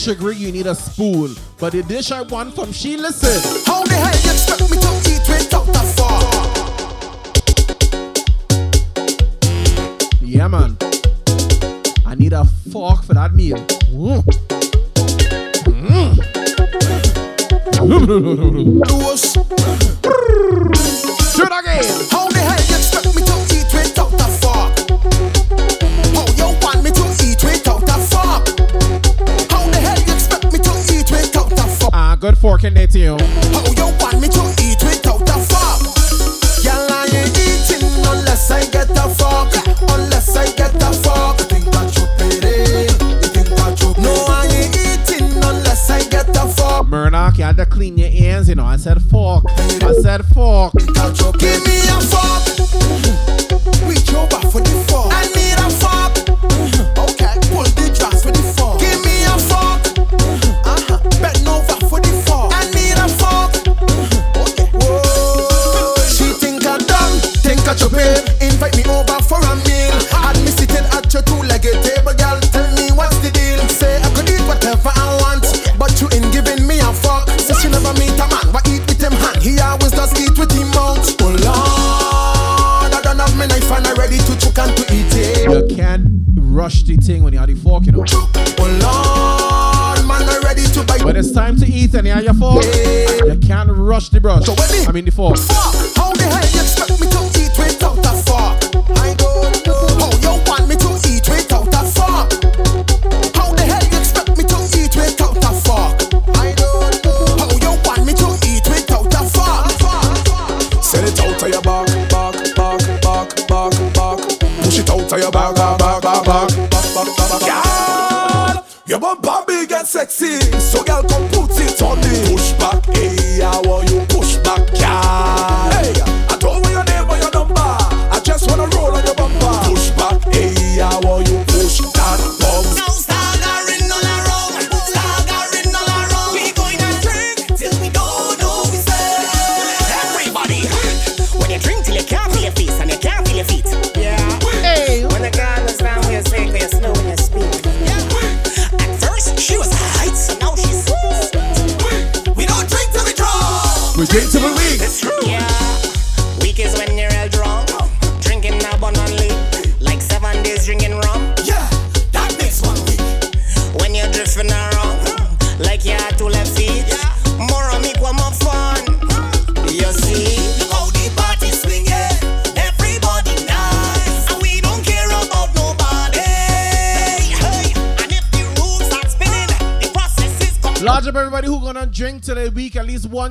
sugary, you need a spoon. But the dish I want from Sheila said,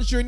once you're in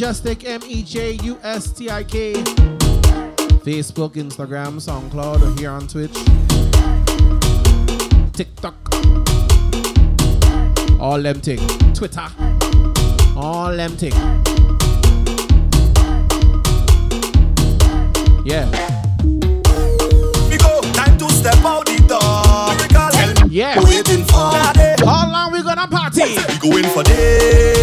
Mejustik, M E J U S T I K. Facebook, Instagram, SoundCloud, here on Twitch, TikTok, all them things. Twitter, all them things. Yeah. We go, time to step out the door. Yeah. Waiting for. How long we gonna party? We going for days.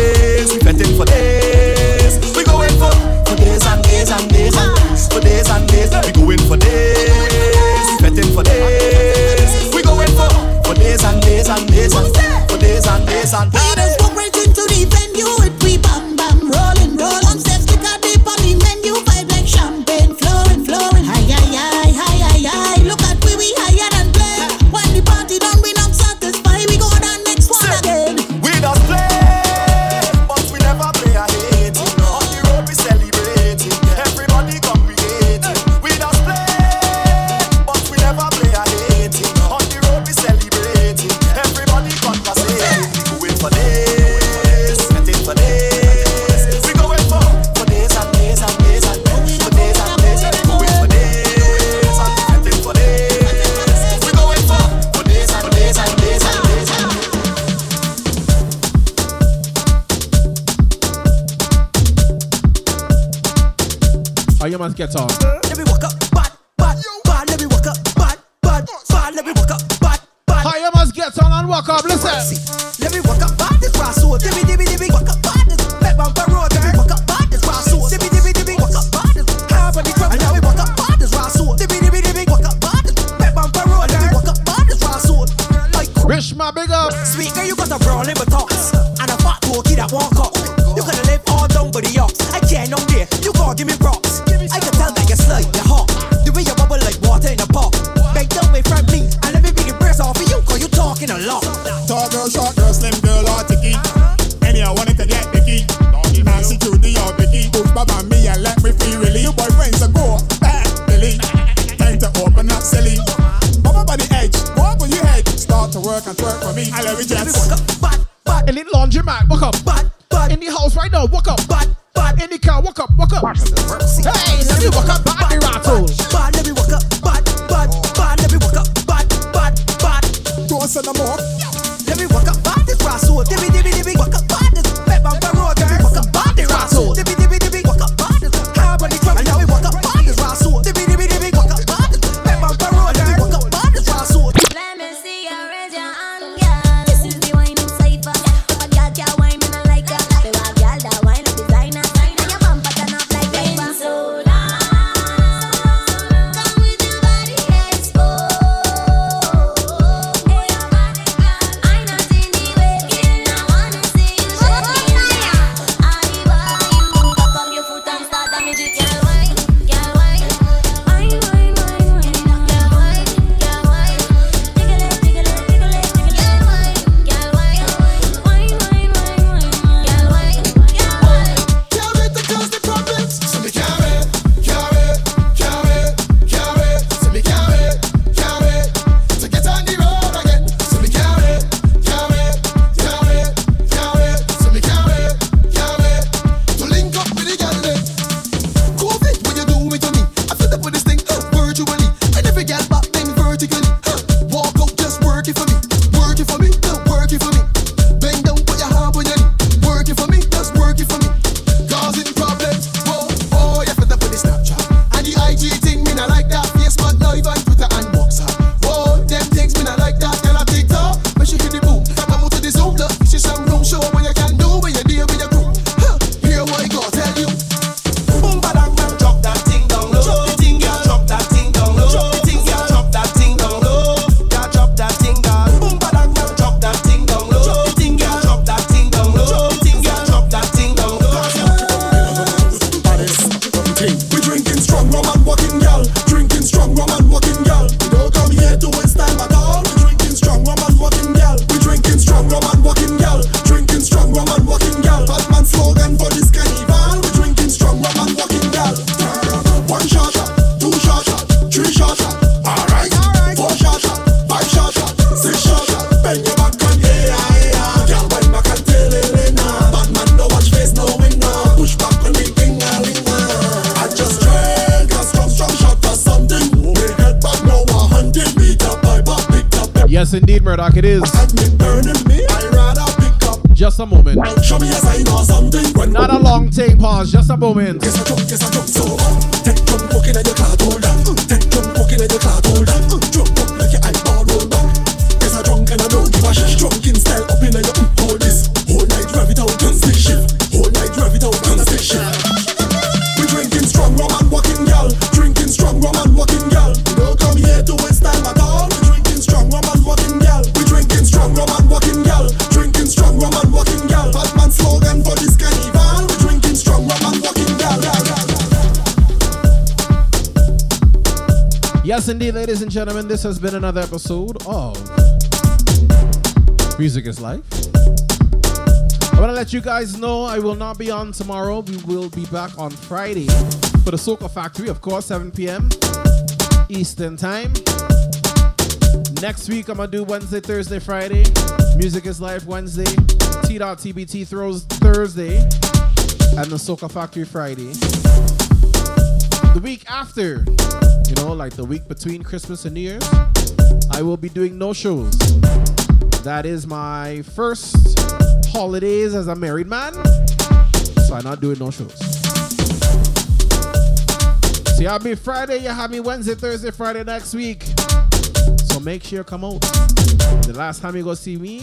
gets on. Gentlemen, this has been another episode of Music is Life. I want to let you guys know I will not be on tomorrow. We will be back on Friday for the Soca Factory, of course, 7 p.m. Eastern Time. Next week, I'm going to do Wednesday, Thursday, Friday. Music is Life Wednesday. T.TBT throws Thursday. And the Soca Factory Friday. The week after, you know, like the week between Christmas and New Year's, I will be doing no shows. That is my first holidays as a married man. So I'm not doing no shows. So you have me Friday, you have me Wednesday, Thursday, Friday next week. So make sure you come out. The last time you go see me,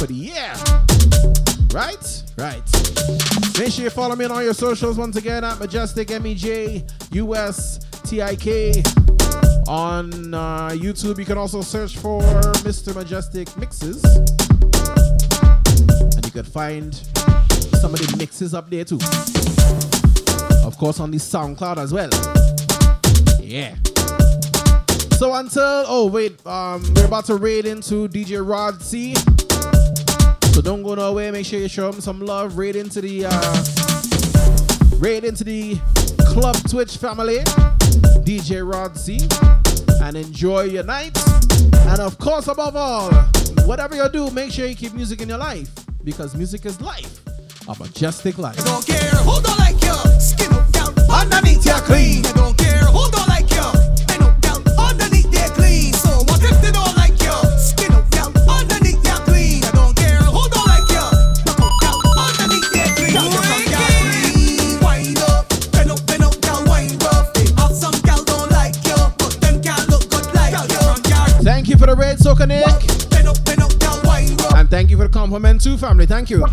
for the year. Right? Right. Make sure you follow me on all your socials once again at Mejustik MEJ US TIK. On uh, YouTube, you can also search for Mr. Mejustik Mixes. And you can find some of the mixes up there too. Of course, on the SoundCloud as well. Yeah. So until oh wait, um, we're about to raid into DJ Rod C. So don't go nowhere. Make sure you show him some love. Raid into the uh, raid into the Club Twitch family, DJ Rod C, and enjoy your night. And of course, above all, whatever you do, make sure you keep music in your life because music is life, a Mejustik life. don't care who don't like you. Skin down underneath you clean. Compliment too, family. Thank you.